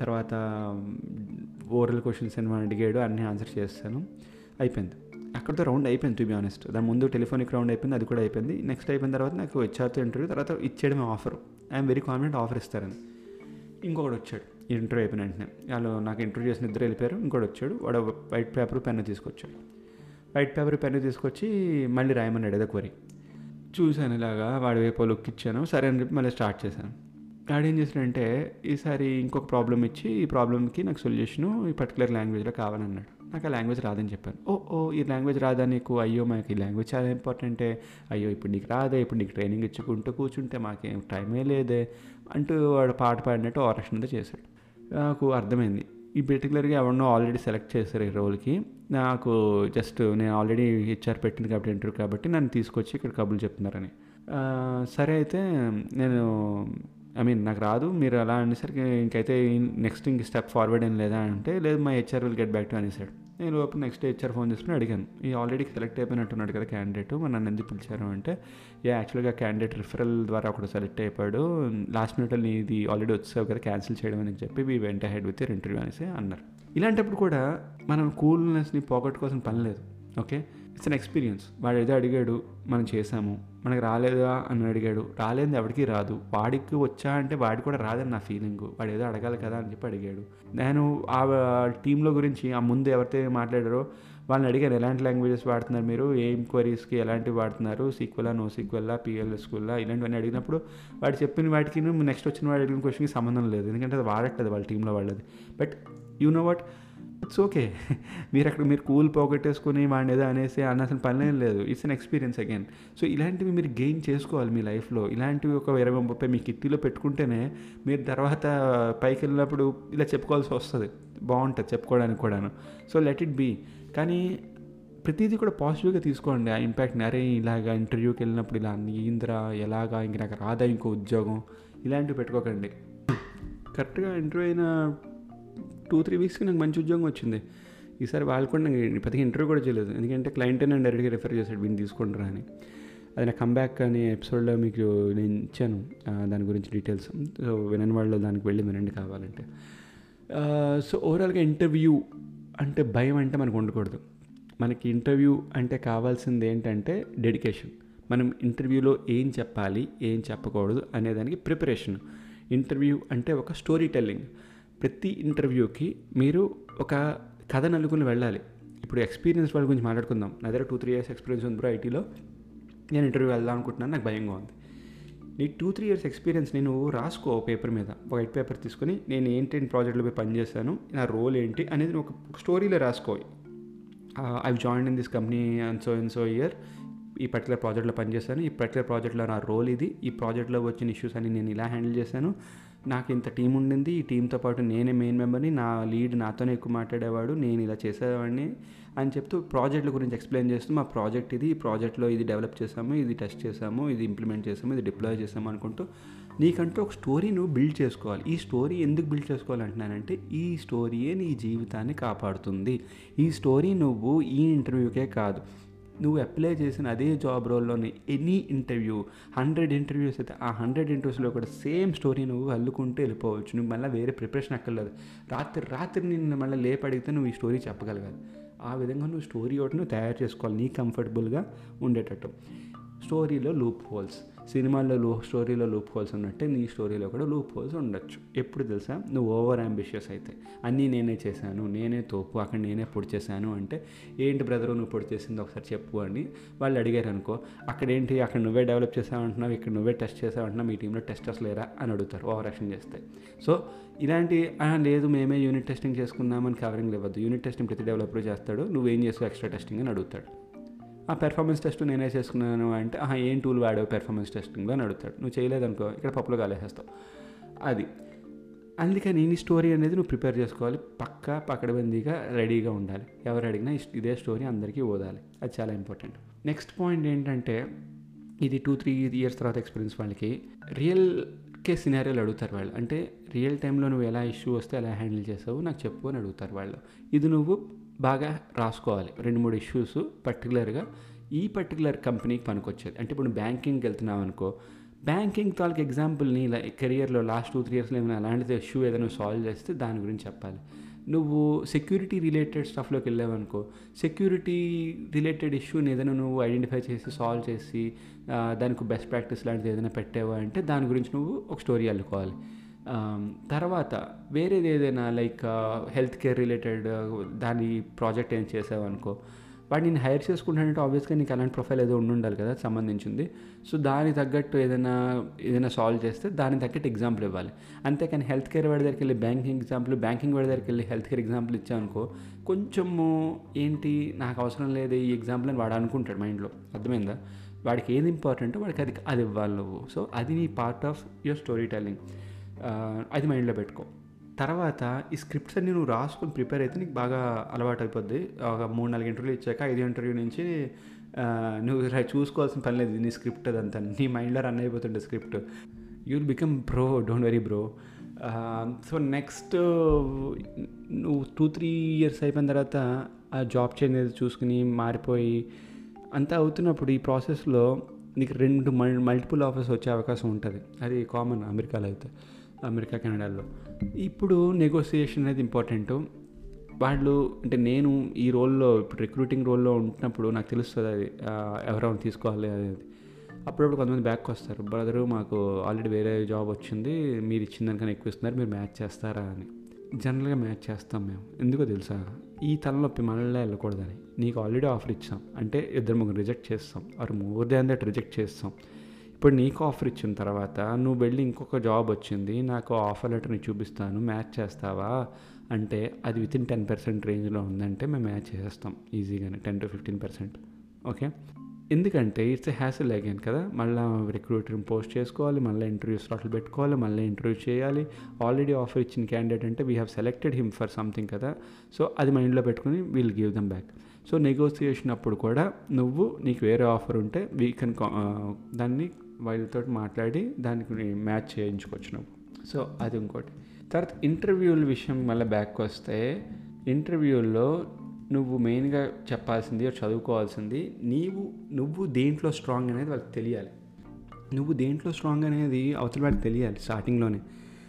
తర్వాత ఓరల్ క్వశ్చన్స్ అని అడిగాడు అన్నీ ఆన్సర్ చేస్తాను. అయిపోయింది. అక్కడితో రౌండ్ అయిపోయింది టు బి ఆనెస్ట్. దాని ముందు టెలిఫోనిక్ రౌండ్ అయిపోయింది అది కూడా అయిపోయింది. నెక్స్ట్ అయిపోయిన తర్వాత నాకు హెచ్ఆర్తో ఇంటర్వ్యూ తర్వాత ఇచ్చేయడమే offer I'm very confident offer ఇస్తారని. ఇంకొకటి వచ్చాడు ఇంటర్వ్యూ అయిపోయిన వెంటనే. వాళ్ళు నాకు ఇంటర్వ్యూ చేసిన ఇద్దరు వెళ్ళిపోయారు ఇంకోటి వచ్చాడు. వాడు వైట్ పేపర్ పెన్ను తీసుకొచ్చాడు. వైట్ పేపర్ పెన్ను తీసుకొచ్చి మళ్ళీ రాయమన్నాడు ఏదో క్వరీ చూశాను ఇలాగా వాడి వైపు లుక్ ఇచ్చాను సరే అని చెప్పి మళ్ళీ స్టార్ట్ చేశాను. వాడు ఏం చేశాడంటే ఈసారి ఇంకొక ప్రాబ్లం ఇచ్చి ఈ ప్రాబ్లమ్కి నాకు సొల్యూషను ఈ పర్టికులర్ లాంగ్వేజ్లో కావాలన్నాడు. నాకు ఆ లాంగ్వేజ్ రాదని చెప్పాను. ఓ ఓ ఈ లాంగ్వేజ్ రాదా నీకు? అయ్యో మాకు ఈ లాంగ్వేజ్ చాలా ఇంపార్టెంటే అయ్యో ఇప్పుడు నీకు రాదే ఇప్పుడు నీకు ట్రైనింగ్ ఇచ్చుకుంటూ కూర్చుంటే మాకేం టైమే లేదే అంటూ వాడు పాట పాడినట్టు ఆరక్షణ చేశాడు. నాకు అర్థమైంది. ఈ పర్టికులర్గా ఎవరినో ఆల్రెడీ సెలెక్ట్ చేశారు ఈ రోల్కి నాకు జస్ట్ నేను ఆల్రెడీ హెచ్ఆర్ పెట్టింది కాబట్టి ఇంటర్వ్యూ కాబట్టి నన్ను తీసుకొచ్చి ఇక్కడ కబుర్లు చెప్తున్నారని. సరే అయితే నేను ఐ మీన్ నాకు రాదు మీరు అలా అనేసరికి ఇంకైతే నెక్స్ట్ ఇంక స్టెప్ ఫార్వర్డ్ ఏం లేదా అంటే లేదు మా HR will get back to అనేసాడు. నేను లోపల నెక్స్ట్ హెచ్ఆర్ ఫోన్ చేసుకుని అడిగాను. ఈ ఆల్రెడీ సెలెక్ట్ అయిపోయినట్టున్నాడు కదా క్యాండిడేట్ మరి నన్ను ఎందుకు పిలిచారు అంటే యాక్చువల్గా క్యాండిడేట్ రిఫరల్ ద్వారా ఒకడు సెలెక్ట్ అయిపోయాడు. లాస్ట్ మినిట్లో నీది ఆల్రెడీ వచ్చావు కదా క్యాన్సిల్ చేయడం అని చెప్పి we went head with interview అనేసి అన్నారు. ఇలాంటప్పుడు కూడా మనం కూల్నెస్ని పోగొట్టుకోవాల్సిన పని లేదు. ఓకే ఇట్స్ అన్ ఎక్స్పీరియన్స్ వాడు ఏదో అడిగాడు మనం చేసాము. మనకు రాలేదా అని అడిగాడు. రాలేదు ఎవరికి రాదు. వాడికి వచ్చా అంటే వాడికి కూడా రాదని నా ఫీలింగ్ వాడు ఏదో అడగాలి కదా అని చెప్పి అడిగాడు. నేను ఆ టీంలో గురించి ఆ ముందు ఎవరితో మాట్లాడారో వాళ్ళని అడిగాను. ఎలాంటి లాంగ్వేజెస్ వాడుతున్నారు మీరు? ఏం క్వరీస్కి ఎలాంటివి వాడుతున్నారు? సీక్వెలా నో సీక్వెల్లా పిఎల్ఎస్క్వెల్లా ఇలాంటివన్నీ అడిగినప్పుడు వాడు చెప్పిన వాటికి నెక్స్ట్ వచ్చిన వాడు అడిగిన క్వశ్చన్కి సంబంధం లేదు. ఎందుకంటే అది వాడట్లేదు వాళ్ళ టీంలో వాళ్ళది. But you know what it's okay మీరు అక్కడ మీరు కూల్ పోగొట్టేసుకుని వాడిని ఏదో అనేసి అనాల్సిన పని లేదు. It's an experience again so ఇలాంటివి మీరు గెయిన్ చేసుకోవాలి మీ లైఫ్లో. ఇలాంటివి ఒక ఇరవై ముప్పై మీ కిట్టీలో పెట్టుకుంటేనే మీరు తర్వాత పైకి వెళ్ళినప్పుడు ఇలా చెప్పుకోవాల్సి వస్తుంది. బాగుంటుంది చెప్పుకోవడానికి కూడాను. సో లెట్ ఇట్ బీ కానీ ప్రతిదీ కూడా పాజిటివ్గా తీసుకోండి. ఆ ఇంపాక్ట్ని అరే ఇలాగా ఇంటర్వ్యూకి వెళ్ళినప్పుడు ఇలా ఇంద్రా ఎలాగా? ఇంక నాకు రాదా ఇంకో ఉద్యోగం? ఇలాంటివి పెట్టుకోకండి. కరెక్ట్గా ఇంటర్వ్యూ అయిన టూ త్రీ వీక్స్కి నాకు మంచి ఉద్యోగం వచ్చింది. ఈసారి వాళ్ళు కూడా నాకు పెద్దగా ఇంటర్వ్యూ కూడా చేయలేదు. ఎందుకంటే క్లయింట్ నన్ను డైరెక్ట్గా రిఫర్ చేశాడు వీని తీసుకుంటారా అని. అది నా కంబ్యాక్ అనే ఎపిసోడ్లో మీకు నేను ఇచ్చాను దాని గురించి డీటెయిల్స్ సో వినని వాళ్ళు దానికి వెళ్ళి వినండి కావాలంటే. సో ఓవరాల్గా ఇంటర్వ్యూ అంటే భయం అంటే మనకు ఉండకూడదు. మనకి ఇంటర్వ్యూ అంటే కావాల్సింది ఏంటంటే డెడికేషన్ మనం ఇంటర్వ్యూలో ఏం చెప్పాలి ఏం చెప్పకూడదు అనేదానికి ప్రిపరేషన్ ఇంటర్వ్యూ అంటే ఒక స్టోరీ టెల్లింగ్ ప్రతి ఇంటర్వ్యూకి మీరు ఒక కథ నలుగుని వెళ్ళాలి. ఇప్పుడు ఎక్స్పీరియన్స్ వాళ్ళ గురించి మాట్లాడుకుందాం. నా దగ్గర టూ త్రీ ఇయర్స్ ఎక్స్పీరియన్స్ ఉంది బ్రో ఐటీలో. నేను ఇంటర్వ్యూ వెళ్దాం అనుకుంటున్నాను. నాకు భయంగా ఉంది. నీ టూ త్రీ ఇయర్స్ ఎక్స్పీరియన్స్ నేను రాసుకో పేపర్ మీద. వైట్ పేపర్ తీసుకొని నేను ఏంటంటే ప్రాజెక్ట్లో పోయి పనిచేశాను నా రోల్ ఏంటి అనేది ఒక స్టోరీలో రాసుకో. I join in this company and so and so year ఈ పర్టికులర్ ప్రాజెక్ట్లో పనిచేశాను ఈ పర్టికులర్ ప్రాజెక్ట్లో నా రోల్ ఇది. ఈ ప్రాజెక్ట్లో వచ్చిన ఇష్యూస్ అని నేను ఇలా హ్యాండిల్ చేశాను. నాకు ఇంత టీం ఉండింది ఈ టీంతో పాటు నేనే మెయిన్ మెంబర్ని నా లీడ్ నాతోనే ఎక్కువ మాట్లాడేవాడు నేను ఇలా చేసేవాడిని అని చెప్తూ ప్రాజెక్టుల గురించి ఎక్స్ప్లెయిన్ చేస్తూ మా ప్రాజెక్ట్ ఇది ఈ ప్రాజెక్ట్లో ఇది డెవలప్ చేసాము ఇది టెస్ట్ చేసాము ఇది ఇంప్లిమెంట్ చేసాము ఇది డిప్లాయ్ చేసాము అనుకుంటూ నీకంటూ ఒక స్టోరీ నువ్వు బిల్డ్ చేసుకోవాలి. ఈ స్టోరీ ఎందుకు బిల్డ్ చేసుకోవాలంటున్నానంటే ఈ స్టోరీయే నీ జీవితాన్ని కాపాడుతుంది. ఈ స్టోరీ నువ్వు ఈ ఇంటర్వ్యూకే కాదు. నువ్వు అప్లై చేసిన అదే జాబ్ రోల్లోని ఎనీ ఇంటర్వ్యూ హండ్రెడ్ ఇంటర్వ్యూస్ అయితే ఆ హండ్రెడ్ ఇంటర్వ్యూస్లో కూడా సేమ్ స్టోరీ నువ్వు అల్లుకుంటూ వెళ్ళిపోవచ్చు. నువ్వు మళ్ళీ వేరే ప్రిపరేషన్ అక్కర్లేదు. రాత్రి రాత్రి నిన్ను మళ్ళీ లేపడిగితే నువ్వు ఈ స్టోరీ చెప్పగలగాలి. ఆ విధంగా నువ్వు స్టోరీ ఒకటి నువ్వు తయారు చేసుకోవాలి. నీ కంఫర్టబుల్గా ఉండేటట్టు. స్టోరీలో లూప్ హోల్స్. సినిమాల్లో లూ స్టోరీలో లూప్ హోల్స్ ఉన్నట్టే నీ స్టోరీలో కూడా లూప్ హోల్స్ ఉండొచ్చు. ఎప్పుడు తెలుసా? నువ్వు ఓవర్ అంబిషియస్ అయితే. అన్నీ నేనే చేశాను నేనే తోపు అక్కడ నేనే పొడి చేశాను అంటే ఏంటి బ్రదర్ నువ్వు పొడి చేసింది ఒకసారి చెప్పు అని వాళ్ళు అడిగారు అనుకో అక్కడ ఏంటి అక్కడ నువ్వే డెవలప్ చేసావంటున్నావు ఇక్కడ నువ్వే టెస్ట్ చేసావంటున్నావు మీ టీంలో టెస్టర్స్ లేరా అని అడుగుతారు ఓవర్ యాక్షన్ చేస్తే. సో ఇలాంటి లేదు మేమే యూనిట్ టెస్టింగ్ చేసుకున్నామని కవరింగ్ ఇవ్వద్దు. యూనిట్ టెస్టింగ్ ప్రతి డెవలపర్ చేస్తాడు నువ్వేం చేస్తావు ఎక్స్ట్రా టెస్టింగ్ అని అడుగుతాడు. ఆ పెర్ఫార్మెన్స్ టెస్ట్ నేనే చేసుకున్నాను అంటే ఆహా ఏం టూల్ వాడావు పెర్ఫార్మెన్స్ టెస్టింగ్లో అని అడుగుతాడు. నువ్వు చేయలేదనుకో ఇక్కడ పప్పులో కాలేసేస్తావు అది. అందుకని ఈ స్టోరీ అనేది నువ్వు ప్రిపేర్ చేసుకోవాలి. పక్కా పకడబందీగా రెడీగా ఉండాలి. ఎవరు అడిగినా ఇదే స్టోరీ అందరికీ ఓదాలి. అది చాలా ఇంపార్టెంట్ నెక్స్ట్ పాయింట్ ఏంటంటే ఇది టూ త్రీ ఇయర్స్ తర్వాత ఎక్స్పీరియన్స్ వాళ్ళకి. రియల్ కే సినారియోలు అడుగుతారు వాళ్ళు. అంటే రియల్ టైంలో నువ్వు ఎలా ఇష్యూ వస్తే ఎలా హ్యాండిల్ చేసావు నాకు చెప్పు అని అడుగుతారు వాళ్ళు. ఇది నువ్వు బాగా రాసుకోవాలి. రెండు మూడు ఇష్యూస్ పర్టికులర్గా ఈ పర్టికులర్ కంపెనీకి పనికొచ్చేది. అంటే ఇప్పుడు బ్యాంకింగ్కి వెళ్తున్నావు అనుకో బ్యాంకింగ్ తాలూకు ఎగ్జాంపుల్ని ఇలా కెరియర్లో లాస్ట్ టూ త్రీ ఇయర్స్లో ఏమైనా అలాంటిది ఇష్యూ ఏదైనా సాల్వ్ చేస్తే దాని గురించి చెప్పాలి. నువ్వు సెక్యూరిటీ రిలేటెడ్ స్టఫ్లోకి వెళ్ళావనుకో సెక్యూరిటీ రిలేటెడ్ ఇష్యూని ఏదైనా నువ్వు ఐడెంటిఫై చేసి సాల్వ్ చేసి దానికి బెస్ట్ ప్రాక్టీస్ లాంటిది ఏదైనా పెట్టావా అంటే దాని గురించి నువ్వు ఒక స్టోరీ అల్లుకోవాలి. తర్వాత వేరేది ఏదైనా లైక్ హెల్త్ కేర్ రిలేటెడ్ దాని ప్రాజెక్ట్ ఏం చేసావనుకో వాడిని వాడు నేను హైర్ చేసుకుంటానంటే ఆబ్వియస్గా నీకు అలాంటి ప్రొఫైల్ ఏదో ఉండాలి కదా సంబంధించింది. సో దానికి తగ్గట్టు ఏదైనా ఏదైనా సాల్వ్ చేస్తే దానికి తగ్గట్టు ఎగ్జాంపుల్ ఇవ్వాలి. అంతేకాని హెల్త్ కేర్ వాడి దగ్గరికి వెళ్ళి బ్యాంకింగ్ ఎగ్జాంపుల్ బ్యాంకింగ్ వాడి దగ్గరికి వెళ్ళి హెల్త్ కేర్ ఎగ్జాంపుల్ ఇచ్చానుకో కొంచెము ఏంటి నాకు అవసరం లేదు ఈ ఎగ్జాంపుల్ అని వాడు అనుకుంటాడు మైండ్లో అర్థమైందా? వాడికి ఏది ఇంపార్టెంటో వాడికి అది అది ఇవ్వాలి నువ్వు. సో అది నీ part of your story telling అది మైండ్లో పెట్టుకో. తర్వాత ఈ స్క్రిప్ట్స్ అన్ని నువ్వు రాసుకొని ప్రిపేర్ అయితే నీకు బాగా అలవాటు అయిపోద్ది. ఒక మూడు నాలుగు ఇంటర్వ్యూలు ఇచ్చాక ఐదు ఇంటర్వ్యూ నుంచి నువ్వు చూసుకోవాల్సిన పని లేదు. నీ స్క్రిప్ట్ అదంతా. నీ మైండ్లో రన్ అయిపోతుండే script. You will become bro don't very bro so next నువ్వు టూ త్రీ ఇయర్స్ అయిపోయిన తర్వాత ఆ జాబ్ చేంజ్ అనేది చూసుకుని మారిపోయి అంతా అవుతున్నప్పుడు ఈ ప్రాసెస్లో నీకు రెండు మల్ మల్టిపుల్ ఆఫర్స్ వచ్చే అవకాశం ఉంటుంది. అది కామన్ అమెరికాలో అయితే. అమెరికా కెనడాలో. ఇప్పుడు నెగోసియేషన్ అనేది ఇంపార్టెంట్ వాళ్ళు అంటే నేను ఈ రోల్లో ఇప్పుడు రిక్రూటింగ్ రోల్లో ఉంటున్నప్పుడు నాకు తెలుస్తుంది అది ఎవరెవరు తీసుకోవాలి అనేది. అప్పుడప్పుడు కొంతమంది బ్యాక్ వస్తారు. బ్రదరు మాకు ఆల్రెడీ వేరే జాబ్ వచ్చింది మీరు ఇచ్చిన దానికన్నా ఎక్కువ ఇస్తున్నారు మీరు మ్యాచ్ చేస్తారా? అని. జనరల్గా మ్యాచ్ చేస్తాం మేము. ఎందుకో తెలుసా? ఈ తలనొప్పి మళ్ళీ వెళ్ళకూడదని. నీకు ఆల్రెడీ ఆఫర్ ఇచ్చాం. అంటే ఇద్దరు ముగ్గురు రిజెక్ట్ చేస్తాం. Or more than that reject చేస్తాం. ఇప్పుడు నీకు ఆఫర్ ఇచ్చిన తర్వాత నువ్వు వెళ్ళి ఇంకొక జాబ్ వచ్చింది నాకు ఆఫర్ లెటర్ని చూపిస్తాను మ్యాచ్ చేస్తావా? అంటే అది విత్ ఇన్ టెన్ పర్సెంట్ రేంజ్లో ఉందంటే మేము మ్యాచ్ చేసేస్తాం ఈజీగానే ten to fifteen percent okay ఎందుకంటే ఇట్స్ హ్యాసిల్ అయ్యాను కదా మళ్ళీ రిక్రూటర్ని పోస్ట్ చేసుకోవాలి మళ్ళీ ఇంటర్వ్యూ స్లాట్లు పెట్టుకోవాలి మళ్ళీ ఇంటర్వ్యూ చేయాలి ఆల్రెడీ ఆఫర్ ఇచ్చిన క్యాండిడేట్ అంటే we have selected him for something కదా సో అది మైండ్లో పెట్టుకుని we'll give them back so negotiation అప్పుడు కూడా నువ్వు నీకు వేరే ఆఫర్ ఉంటే వీ కెన్ దాన్ని వాళ్ళతో మాట్లాడి దానికి మ్యాచ్ చేయించుకోవచ్చు నువ్వు. సో అది ఇంకోటి. తర్వాత ఇంటర్వ్యూల విషయం మళ్ళీ బ్యాక్ వస్తే ఇంటర్వ్యూల్లో నువ్వు మెయిన్గా చెప్పాల్సింది చదువుకోవాల్సింది నీవు నువ్వు దేంట్లో స్ట్రాంగ్ అనేది వాళ్ళకి తెలియాలి. నువ్వు దేంట్లో స్ట్రాంగ్ అనేది అవతల వాడికి తెలియాలి స్టార్టింగ్లోనే.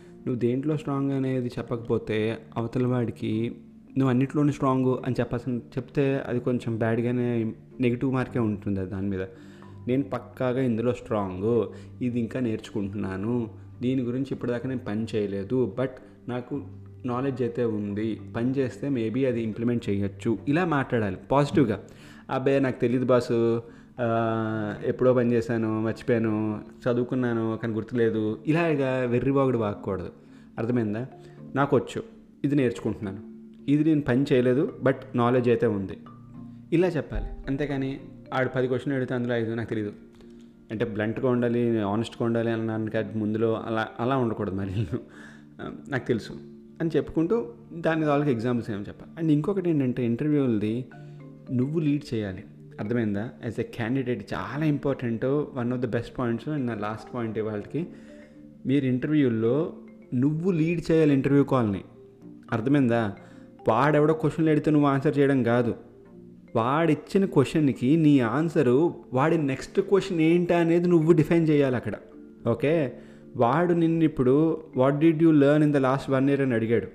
నువ్వు దేంట్లో స్ట్రాంగ్ అనేది చెప్పకపోతే అవతల వాడికి నువ్వు అన్నిట్లోనే స్ట్రాంగ్ అని చెప్పాల్సిన చెప్తే అది కొంచెం బ్యాడ్గానే నెగిటివ్ మార్కే ఉంటుంది అది దాని మీద. నేను పక్కాగా ఇందులో స్ట్రాంగ్. ఇది ఇంకా నేర్చుకుంటున్నాను. దీని గురించి ఇప్పటిదాకా నేను పని చేయలేదు. బట్ నాకు నాలెడ్జ్ అయితే ఉంది. పని చేస్తే మేబీ అది ఇంప్లిమెంట్ చేయొచ్చు. ఇలా మాట్లాడాలి. పాజిటివ్గా. అబ్బాయి నాకు తెలియదు బాసు. ఎప్పుడో పని చేశాను మర్చిపోయాను చదువుకున్నాను కానీ గుర్తులేదు. ఇలాగా వెర్రిబాగుడు వాగకూడదు అర్థమైందా? నాకు వచ్చు ఇది నేర్చుకుంటున్నాను. ఇది నేను పని చేయలేదు బట్ నాలెడ్జ్ అయితే ఉంది. ఇలా చెప్పాలి. అంతేకాని ఆడు పది క్వశ్చన్ అడిగితే అందులో ఐదు నాకు తెలియదు అంటే బ్లంట్గా ఉండాలి ఆనెస్ట్గా ఉండాలి అన్నానికి అది ముందులో అలా అలా ఉండకూడదు మరి. నాకు తెలుసు అని చెప్పుకుంటూ దాని వాళ్ళకి ఎగ్జాంపుల్స్ ఏమో చెప్పాలి. అండ్ ఇంకొకటి ఏంటంటే ఇంటర్వ్యూలది నువ్వు లీడ్ చేయాలి. అర్థమైందా? యాజ్ ఎ క్యాండిడేట్ చాలా important one of the best points and నా లాస్ట్ పాయింట్ వాళ్ళకి. మీరు ఇంటర్వ్యూల్లో నువ్వు లీడ్ చేయాలి ఇంటర్వ్యూ కాల్ని అర్థమైందా? వాడెవడో క్వశ్చన్లు అడిగితే నువ్వు ఆన్సర్ చేయడం కాదు. వాడిచ్చిన క్వశ్చన్కి నీ ఆన్సరు వాడి నెక్స్ట్ క్వశ్చన్ ఏంటి అనేది నువ్వు డిఫైన్ చేయాలి అక్కడ. ఓకే? వాడు నిన్ను ఇప్పుడు what did you learn in the last one year అని అడిగాడు.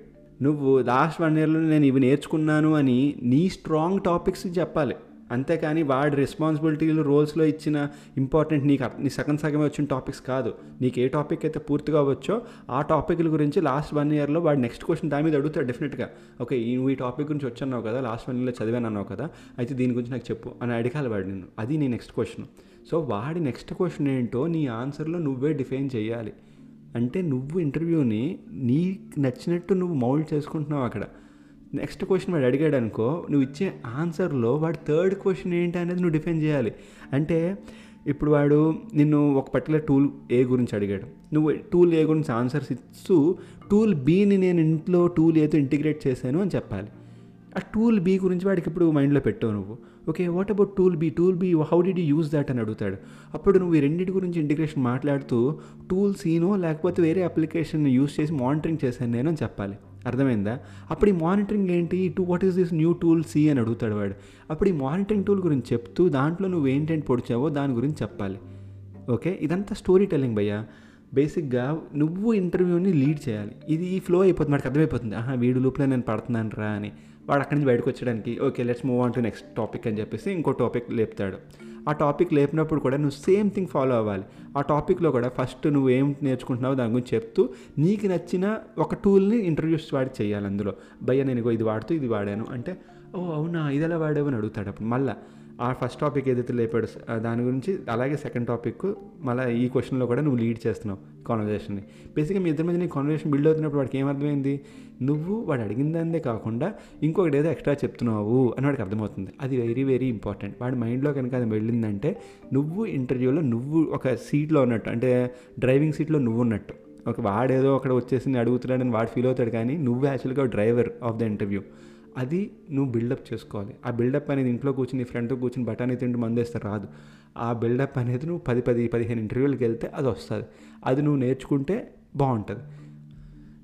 నువ్వు లాస్ట్ వన్ ఇయర్లో నేను ఇవి నేర్చుకున్నాను అని నీ స్ట్రాంగ్ టాపిక్స్ చెప్పాలి. అంతేకాని వాడి రెస్పాన్సిబిలిటీలు రోల్స్లో ఇచ్చిన ఇంపార్టెంట్ నీకు నీ సగం సగమే వచ్చిన టాపిక్స్ కాదు. నీకు ఏ టాపిక్ అయితే పూర్తిగా వచ్చో ఆ టాపిక్ల గురించి లాస్ట్ వన్ ఇయర్లో వాడు నెక్స్ట్ క్వశ్చన్ దాని మీద అడుగుతాడు డెఫినెట్గా ఓకే నువ్వు ఈ టాపిక్ గురించి వచ్చన్నావు కదా లాస్ట్ వన్ ఇయర్లో చదివాను అన్నావు కదా అయితే దీని గురించి నాకు చెప్పు అని అడగాలి వాడు నేను అది నీ నెక్స్ట్ క్వశ్చన్ సో వాడి నెక్స్ట్ క్వశ్చన్ ఏంటో నీ ఆన్సర్లో నువ్వే డిఫైన్ చేయాలి. అంటే నువ్వు ఇంటర్వ్యూని నీకు నచ్చినట్టు నువ్వు మౌల్డ్ చేసుకుంటున్నావు అక్కడ. నెక్స్ట్ క్వశ్చన్ వాడు అడిగాడు అనుకో నువ్వు ఇచ్చే ఆన్సర్లో వాడు థర్డ్ క్వశ్చన్ ఏంటి అనేది నువ్వు డిఫైన్ చేయాలి. అంటే ఇప్పుడు వాడు నిన్ను ఒక పర్టికులర్ టూల్ ఏ గురించి అడిగాడు. నువ్వు టూల్ ఏ గురించి ఆన్సర్స్ ఇస్తూ టూల్ బీని నేను ఇంట్లో టూల్ ఏతో ఇంటిగ్రేట్ చేశాను అని చెప్పాలి. ఆ టూల్ బీ గురించి వాడికి ఇప్పుడు మైండ్లో పెట్టావు నువ్వు. Okay what about tool B? Tool B how did you use that అని అడుగుతాడు. అప్పుడు నువ్వు ఈ రెండింటి గురించి ఇంటిగ్రేషన్ మాట్లాడుతూ టూల్ సీనో లేకపోతే వేరే అప్లికేషన్ యూజ్ చేసి మానిటరింగ్ చేశాను నేను అని చెప్పాలి. అర్థమైందా? అప్పుడు ఈ మానిటరింగ్ ఏంటి? To what is this new tool C అని అడుగుతాడు వాడు. అప్పుడు ఈ మానిటరింగ్ టూల్ గురించి చెప్తూ దాంట్లో నువ్వు ఏంటేంటి పొడిచావో దాని గురించి చెప్పాలి. ఓకే? ఇదంతా స్టోరీ టెల్లింగ్ భయ్యా. బేసిక్గా నువ్వు ఇంటర్వ్యూని లీడ్ చేయాలి. ఇది ఈ ఫ్లో అయిపోతుంది. వాడికి అర్థమైపోతుంది. ఆహా వీడు లోపల నేను పడుతున్నాను రా అని. వాడు అక్కడి నుంచి బయటకు వచ్చడానికి okay let's move on to next topic అని చెప్పేసి ఇంకో టాపిక్ లేపుతాడు. ఆ టాపిక్ లేపినప్పుడు కూడా నువ్వు సేమ్ థింగ్ ఫాలో అవ్వాలి. ఆ టాపిక్లో కూడా ఫస్ట్ నువ్వు ఏం నేర్చుకుంటున్నావో దాని గురించి చెప్తూ నీకు నచ్చిన ఒక టూల్ని ఇంట్రడ్యూస్ వాడి చేయాలి అందులో. భయ్య నేను ఇది వాడుతూ ఇది వాడాను. అంటే ఓ అవునా? ఇది ఎలా వాడావు? అని అడుగుతాడు అప్పుడు. మళ్ళీ ఆ ఫస్ట్ టాపిక్ ఏదైతే లేపాడు దాని గురించి అలాగే సెకండ్ టాపిక్ మళ్ళీ ఈ క్వశ్చన్లో కూడా నువ్వు లీడ్ చేస్తున్నావు కాన్వర్జేషన్ని బేసిక్గా మీ ఇద్దరి మధ్య నీ కాన్వర్జేషన్ బిల్డ్ అవుతున్నప్పుడు వాడికి ఏమర్థమైంది? నువ్వు వాడు అడిగిన కాకుండా ఇంకొకటి ఏదో ఎక్స్ట్రా చెప్తున్నావు అని వాడికి అర్థమవుతుంది. అది వెరీ వెరీ ఇంపార్టెంట్ వాడి మైండ్లో కనుక అది వెళ్ళిందంటే నువ్వు ఇంటర్వ్యూలో నువ్వు ఒక సీట్లో ఉన్నట్టు అంటే డ్రైవింగ్ సీట్లో నువ్వు ఉన్నట్టు. ఒక వాడేదో అక్కడ వచ్చేసి అడుగుతున్నాడని వాడు ఫీల్ అవుతాడు కానీ నువ్వు యాక్చువల్గా డ్రైవర్ ఆఫ్ ద ఇంటర్వ్యూ అది నువ్వు బిల్డప్ చేసుకోవాలి. ఆ బిల్డప్ అనేది ఇంట్లో కూర్చుని ఫ్రెండ్తో కూర్చుని బఠానీ తింటూ మందేస్తే రాదు. ఆ బిల్డప్ అనేది నువ్వు పది పది పదిహేను ఇంటర్వ్యూలకు వెళ్తే అది వస్తుంది. అది నువ్వు నేర్చుకుంటే బాగుంటుంది.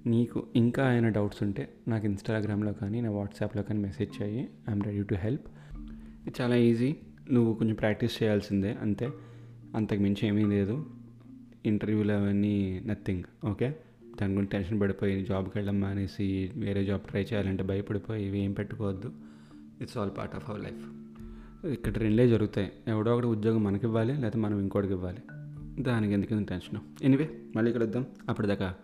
నీకు ఇంకా ఏమైనా డౌట్స్ ఉంటే నాకు ఇన్స్టాగ్రామ్లో కానీ నా వాట్సాప్లో కానీ మెసేజ్ చేయి. ఐఎమ్ రెడీ టు హెల్ప్ ఇది చాలా ఈజీ నువ్వు కొంచెం ప్రాక్టీస్ చేయాల్సిందే అంతే. అంతకు మించి ఏమీ లేదు. ఇంటర్వ్యూలు అవన్నీ నథింగ్ ఓకే దాని గురించి టెన్షన్ పడిపోయి జాబ్కి వెళ్ళమ్మా అనేసి వేరే జాబ్ ట్రై చేయాలంటే భయపడిపోయి ఇవి ఏం పెట్టుకోవద్దు. It's all part of our life. ఇక్కడ రెండే జరుగుతాయి. ఎవడో ఒకటి ఉద్యోగం మనకి ఇవ్వాలి లేకపోతే మనం ఇంకోటికి ఇవ్వాలి. దానికి ఎందుకు టెన్షన్? ఎనివే మళ్ళీ కలుద్దాం. అప్పటిదాకా